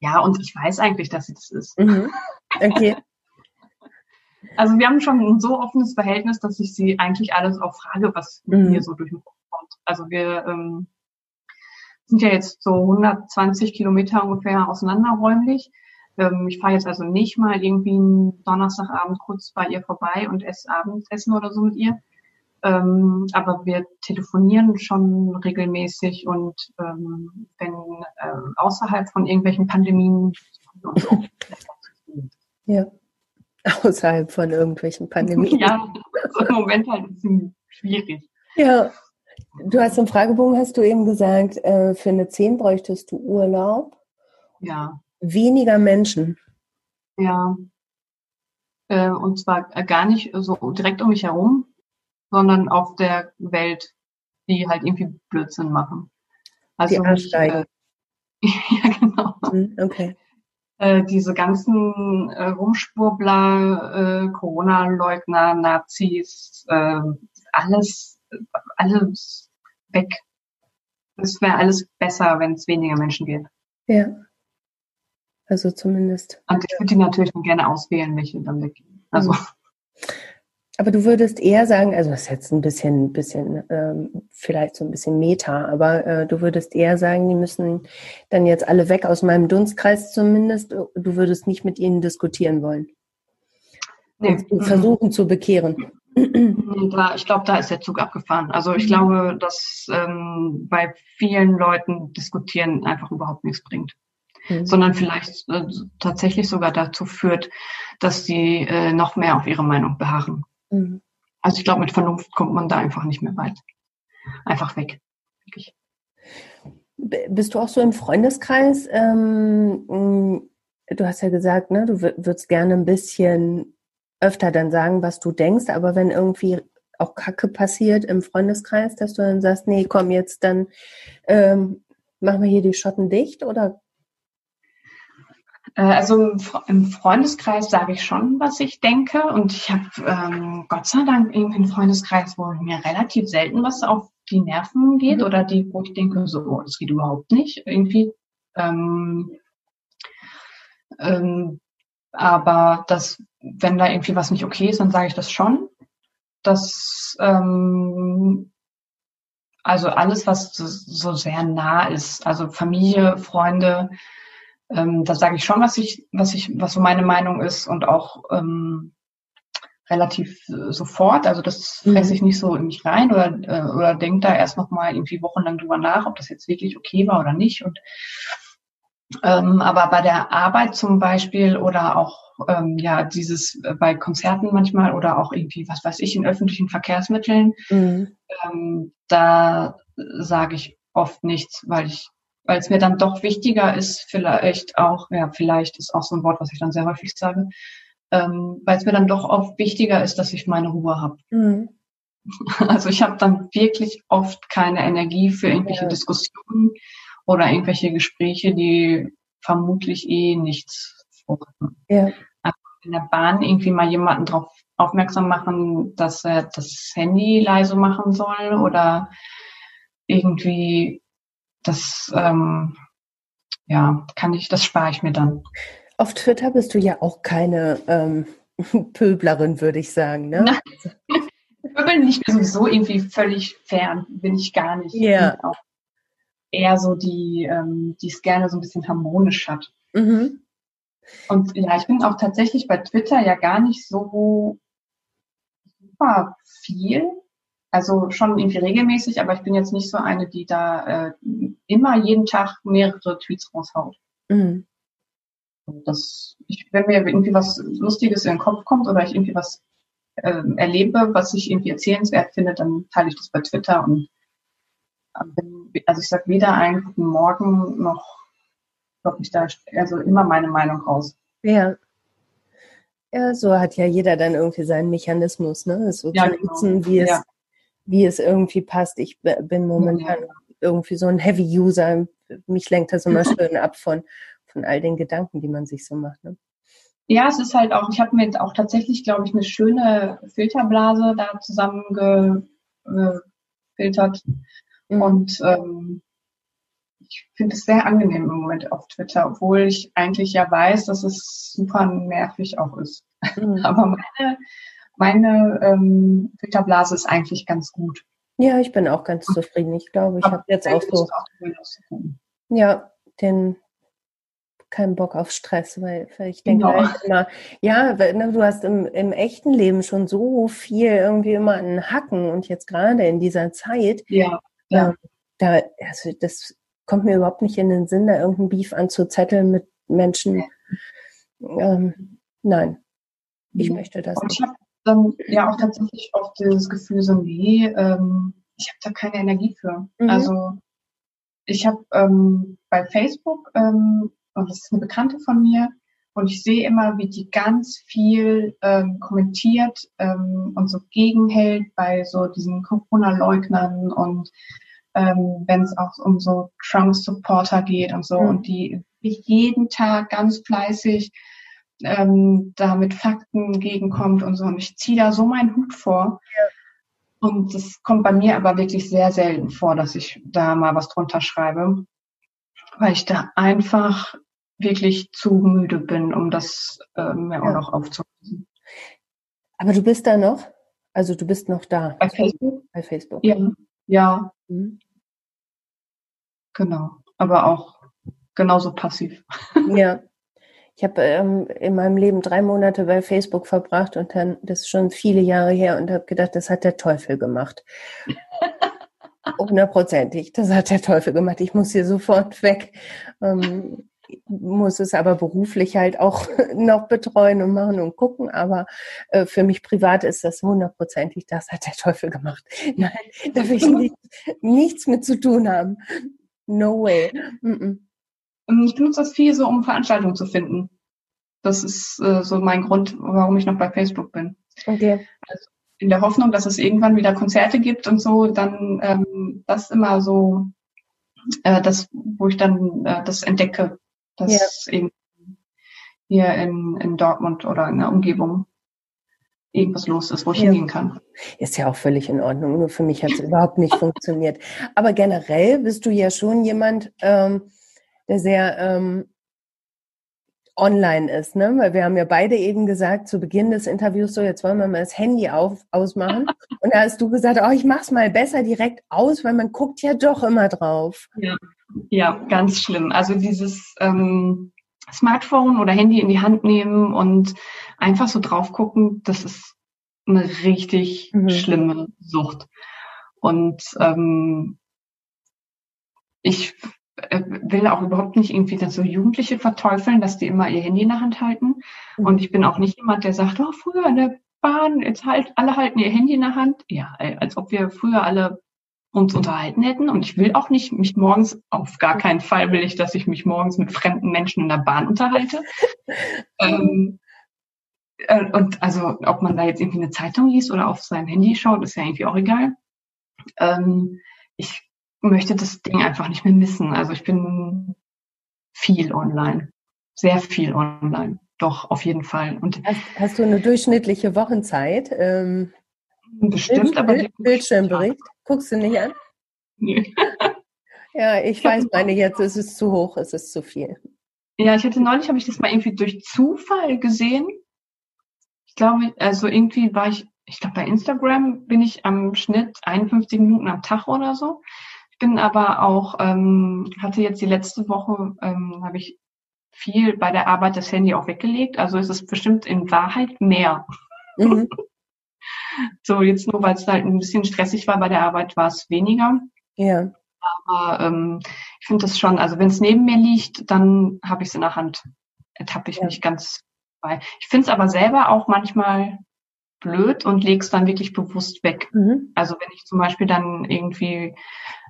Ja, und ich weiß eigentlich, dass sie das ist. Mhm. Okay. Also wir haben schon ein so offenes Verhältnis, dass ich sie eigentlich alles auch frage, was Mhm. mir so durch den Kopf kommt. Also wir ähm, sind ja jetzt so 120 Kilometer ungefähr auseinander räumlich. Ähm, ich fahre jetzt also nicht mal irgendwie einen Donnerstagabend kurz bei ihr vorbei und esse Abendessen oder so mit ihr. Ähm, aber wir telefonieren schon regelmäßig und ähm, wenn äh, außerhalb von irgendwelchen Pandemien so. Ja. Außerhalb von irgendwelchen Pandemien. ja, im Moment halt ein bisschen schwierig. Ja. Du hast im Fragebogen, hast du eben gesagt, äh, für eine 10 bräuchtest du Urlaub. Ja, Weniger Menschen. ja. Äh, und zwar gar nicht so direkt um mich herum, sondern auf der Welt, die halt irgendwie Blödsinn machen. Also Die Arschgeigen. Äh, ja, genau. Hm, Okay. Äh, diese ganzen äh, Rumschwurbler, äh, Corona-Leugner, Nazis, äh, alles, alles weg. Es wäre alles besser, wenn es weniger Menschen gäbe. Ja. Also zumindest. Und ich würde die natürlich gerne auswählen, welche dann weggehen. Also, Aber du würdest eher sagen, also das ist jetzt ein bisschen, bisschen ähm, vielleicht so ein bisschen Meta, aber äh, du würdest eher sagen, die müssen dann jetzt alle weg aus meinem Dunstkreis zumindest. Du würdest nicht mit ihnen diskutieren wollen. nee, Und versuchen zu bekehren. Da, ich glaube, da ist der Zug abgefahren. Also ich Mhm. glaube, dass ähm, bei vielen Leuten diskutieren einfach überhaupt nichts bringt, Mhm. sondern vielleicht äh, tatsächlich sogar dazu führt, dass die äh, noch mehr auf ihre Meinung beharren. Mhm. Also ich glaube, mit Vernunft kommt man da einfach nicht mehr weit. Einfach weg. Wirklich. Bist du auch so im Freundeskreis? Ähm, du hast ja gesagt, ne, du wür- würdest gerne ein bisschen öfter dann sagen, was du denkst, aber wenn irgendwie auch Kacke passiert im Freundeskreis, dass du dann sagst, nee, komm jetzt, dann ähm, machen wir hier die Schotten dicht oder? Äh, Also im Fre- im Freundeskreis sage ich schon, was ich denke. Und ich habe ähm, Gott sei Dank irgendwie einen Freundeskreis, wo mir relativ selten was auf die Nerven geht Mhm. oder die, wo ich denke, so, oh, das geht überhaupt nicht irgendwie. Ähm, ähm, aber das, wenn da irgendwie was nicht okay ist, dann sage ich das schon. Das, ähm, also alles, was so sehr nah ist, also Familie, Freunde, ähm, da sage ich schon, was ich, was ich, was so meine Meinung ist und auch ähm, relativ äh, sofort. Also das Mhm. fresse ich nicht so in mich rein oder äh, oder denke da erst noch mal irgendwie wochenlang drüber nach, ob das jetzt wirklich okay war oder nicht. Und ähm, aber bei der Arbeit zum Beispiel oder auch ähm, ja dieses äh, bei Konzerten manchmal oder auch irgendwie was weiß ich in öffentlichen Verkehrsmitteln, Mhm. ähm, da sage ich oft nichts, weil ich, weil es mir dann doch wichtiger ist, vielleicht auch, ja, vielleicht ist auch so ein Wort, was ich dann sehr häufig sage, ähm, weil es mir dann doch oft wichtiger ist, dass ich meine Ruhe habe. Mhm. Also ich habe dann wirklich oft keine Energie für irgendwelche Ja. Diskussionen oder irgendwelche Gespräche, die vermutlich eh nichts fruchten. Ja. In der Bahn irgendwie mal jemanden darauf aufmerksam machen, dass er das Handy leise machen soll oder irgendwie das, ähm, ja, kann ich, das spare ich mir dann. Auf Twitter bist du ja auch keine ähm, Pöblerin, würde ich sagen, ne? Pöbeln nicht sowieso irgendwie völlig fern, bin ich gar nicht. Ja. Auch eher so die, ähm, die es gerne so ein bisschen harmonisch hat. Mhm. Und ja, ich bin auch tatsächlich bei Twitter ja gar nicht so super viel. Also schon irgendwie regelmäßig, aber ich bin jetzt nicht so eine, die da äh, immer jeden Tag mehrere Tweets raushaut. Mhm. Das, ich, wenn mir irgendwie was Lustiges in den Kopf kommt oder ich irgendwie was ähm, erlebe, was ich irgendwie erzählenswert finde, dann teile ich das bei Twitter und ähm, bin- also ich sag weder einen guten Morgen noch glaube ich da also immer meine Meinung raus. Ja. Ja, so hat ja jeder dann irgendwie seinen Mechanismus, ne? So Ja, zu genau. nutzen, wie es, Ja. Wie es irgendwie passt. Ich bin momentan irgendwie so ein Heavy-User. Mich lenkt das immer schön ab von, von all den Gedanken, die man sich so macht. Ne? Ja, es ist halt auch, ich habe mir jetzt auch tatsächlich, glaube ich, eine schöne Filterblase da zusammengefiltert. Mhm. Und ähm, ich finde es sehr angenehm im Moment auf Twitter, obwohl ich eigentlich ja weiß, dass es super nervig auch ist. Mhm. Aber meine, meine ähm, Filterblase ist eigentlich ganz gut. Ja, ich bin auch ganz zufrieden. Ich glaube, ich habe jetzt auch so. Ja, den keinen Bock auf Stress, weil, weil ich denke genau. halt immer, ja, ne, du hast im, im echten Leben schon so viel irgendwie immer an Hacken und jetzt gerade in dieser Zeit, ja, ja. Ähm, da, also das kommt mir überhaupt nicht in den Sinn, da irgendein Beef anzuzetteln mit Menschen. Ähm, nein, ich mhm. möchte das und nicht. Ich habe dann ja auch tatsächlich oft das Gefühl, so, nee, ähm, ich habe da keine Energie für. Mhm. Also ich habe ähm, bei Facebook, ähm, und das ist eine Bekannte von mir, und ich sehe immer, wie die ganz viel ähm, kommentiert ähm, und so gegenhält bei so diesen Corona-Leugnern und ähm, wenn es auch um so Trump-Supporter geht und so. Mhm. Und die jeden Tag ganz fleißig ähm, da mit Fakten gegenkommt und so. Und ich ziehe da so meinen Hut vor. Ja. Und das kommt bei mir aber wirklich sehr selten vor, dass ich da mal was drunter schreibe, weil ich da einfach wirklich zu müde bin, um das äh, mir ja. auch noch aufzulösen. Aber du bist da noch? Also du bist noch da? Bei Facebook? Bei Facebook. Ja. Ja. Mhm. Genau. Aber auch genauso passiv. Ja. Ich habe ähm, in meinem Leben drei Monate bei Facebook verbracht und dann, das ist schon viele Jahre her, und habe gedacht, das hat der Teufel gemacht. Hundertprozentig, das hat der Teufel gemacht. Ich muss hier sofort weg. Ähm, muss es aber beruflich halt auch noch betreuen und machen und gucken. Aber äh, für mich privat ist das hundertprozentig, das hat der Teufel gemacht. Nein, da will ich nicht, nichts mit zu tun haben. No way. Mm -mm. Ich benutze das viel so, um Veranstaltungen zu finden. Das ist äh, so mein Grund, warum ich noch bei Facebook bin. Okay. Also in der Hoffnung, dass es irgendwann wieder Konzerte gibt und so, dann ähm, das immer so, äh, das, wo ich dann äh, das entdecke, dass ja. eben hier in, in Dortmund oder in der Umgebung irgendwas los ist, wo ich ja. hingehen kann. Ist ja auch völlig in Ordnung. Nur für mich hat es überhaupt nicht funktioniert. Aber generell bist du ja schon jemand, ähm, der sehr ähm, online ist, ne? Weil wir haben ja beide eben gesagt zu Beginn des Interviews so, jetzt wollen wir mal das Handy auf, ausmachen. Und da hast du gesagt, oh, ich mach's mal besser direkt aus, weil man guckt ja doch immer drauf. Ja, ja ganz schlimm. Also dieses ähm, Smartphone oder Handy in die Hand nehmen und einfach so drauf gucken, das ist eine richtig mhm. schlimme Sucht. Und ähm, ich will auch überhaupt nicht irgendwie dass so Jugendliche verteufeln, dass die immer ihr Handy in der Hand halten. Mhm. Und ich bin auch nicht jemand, der sagt, oh, früher in der Bahn, jetzt halt, alle halten ihr Handy in der Hand. Ja, als ob wir früher alle uns unterhalten hätten. Und ich will auch nicht mich morgens, auf gar keinen Fall will ich, dass ich mich morgens mit fremden Menschen in der Bahn unterhalte. ähm, äh, und also, ob man da jetzt irgendwie eine Zeitung liest oder auf sein Handy schaut, ist ja irgendwie auch egal. Ähm, ich möchte das Ding einfach nicht mehr missen. Also ich bin viel online, sehr viel online, doch auf jeden Fall. Und hast, hast du eine durchschnittliche Wochenzeit? Ähm, bestimmt, Bild, aber Bild, Bildschirmbericht guckst du nicht an? Nee. ja, ich weiß meine jetzt, ist es zu hoch, ist es zu viel. Ja, ich hatte neulich, habe ich das mal irgendwie durch Zufall gesehen. Ich glaube, also irgendwie war ich, ich glaube bei Instagram bin ich am Schnitt 51 Minuten am Tag oder so bin aber auch, ähm, hatte jetzt die letzte Woche, ähm, habe ich viel bei der Arbeit das Handy auch weggelegt. Also ist es bestimmt in Wahrheit mehr. Mhm. so, jetzt nur, weil es halt ein bisschen stressig war bei der Arbeit, war es weniger. Ja. Aber ähm, ich finde das schon, also wenn es neben mir liegt, dann habe ich es in der Hand. Ertappe ich ja. mich ganz bei. Ich finde es aber selber auch manchmal blöd und lege es dann wirklich bewusst weg. Mhm. Also wenn ich zum Beispiel dann irgendwie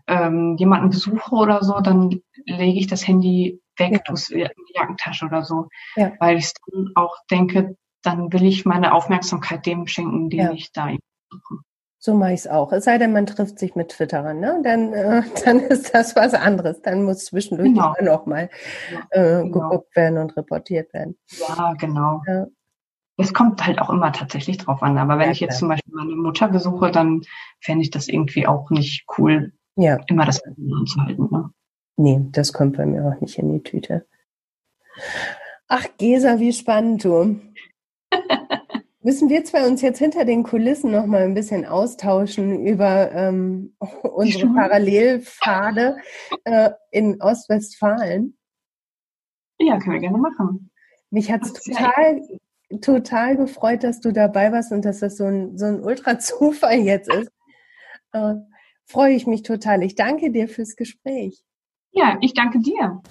ähm, jemanden besuche oder so, dann lege ich das Handy weg, ja. tue es in die Jackentasche oder so, ja. weil ich dann auch denke, dann will ich meine Aufmerksamkeit dem schenken, den ja. ich da suche. So mache ich es auch. Es sei denn, man trifft sich mit Twitterern, ne? Dann, äh, dann ist das was anderes. Dann muss zwischendurch genau. immer noch mal äh, genau. geguckt werden und reportiert werden. Ja, genau. Ja. Es kommt halt auch immer tatsächlich drauf an. Aber wenn ja, ich jetzt zum Beispiel meine Mutter besuche, dann fände ich das irgendwie auch nicht cool, ja. immer das anzuhalten. Ne? Nee, das kommt bei mir auch nicht in die Tüte. Ach, Gesa, wie spannend du. Müssen wir zwei uns jetzt hinter den Kulissen noch mal ein bisschen austauschen über ähm, unsere Parallelpfade äh, in Ostwestfalen? Ja, können wir gerne machen. Mich hat es total, total gefreut, dass du dabei warst und dass das so ein, so ein Ultra-Zufall jetzt ist. Äh, freue ich mich total. Ich danke dir fürs Gespräch. Ja, ich danke dir.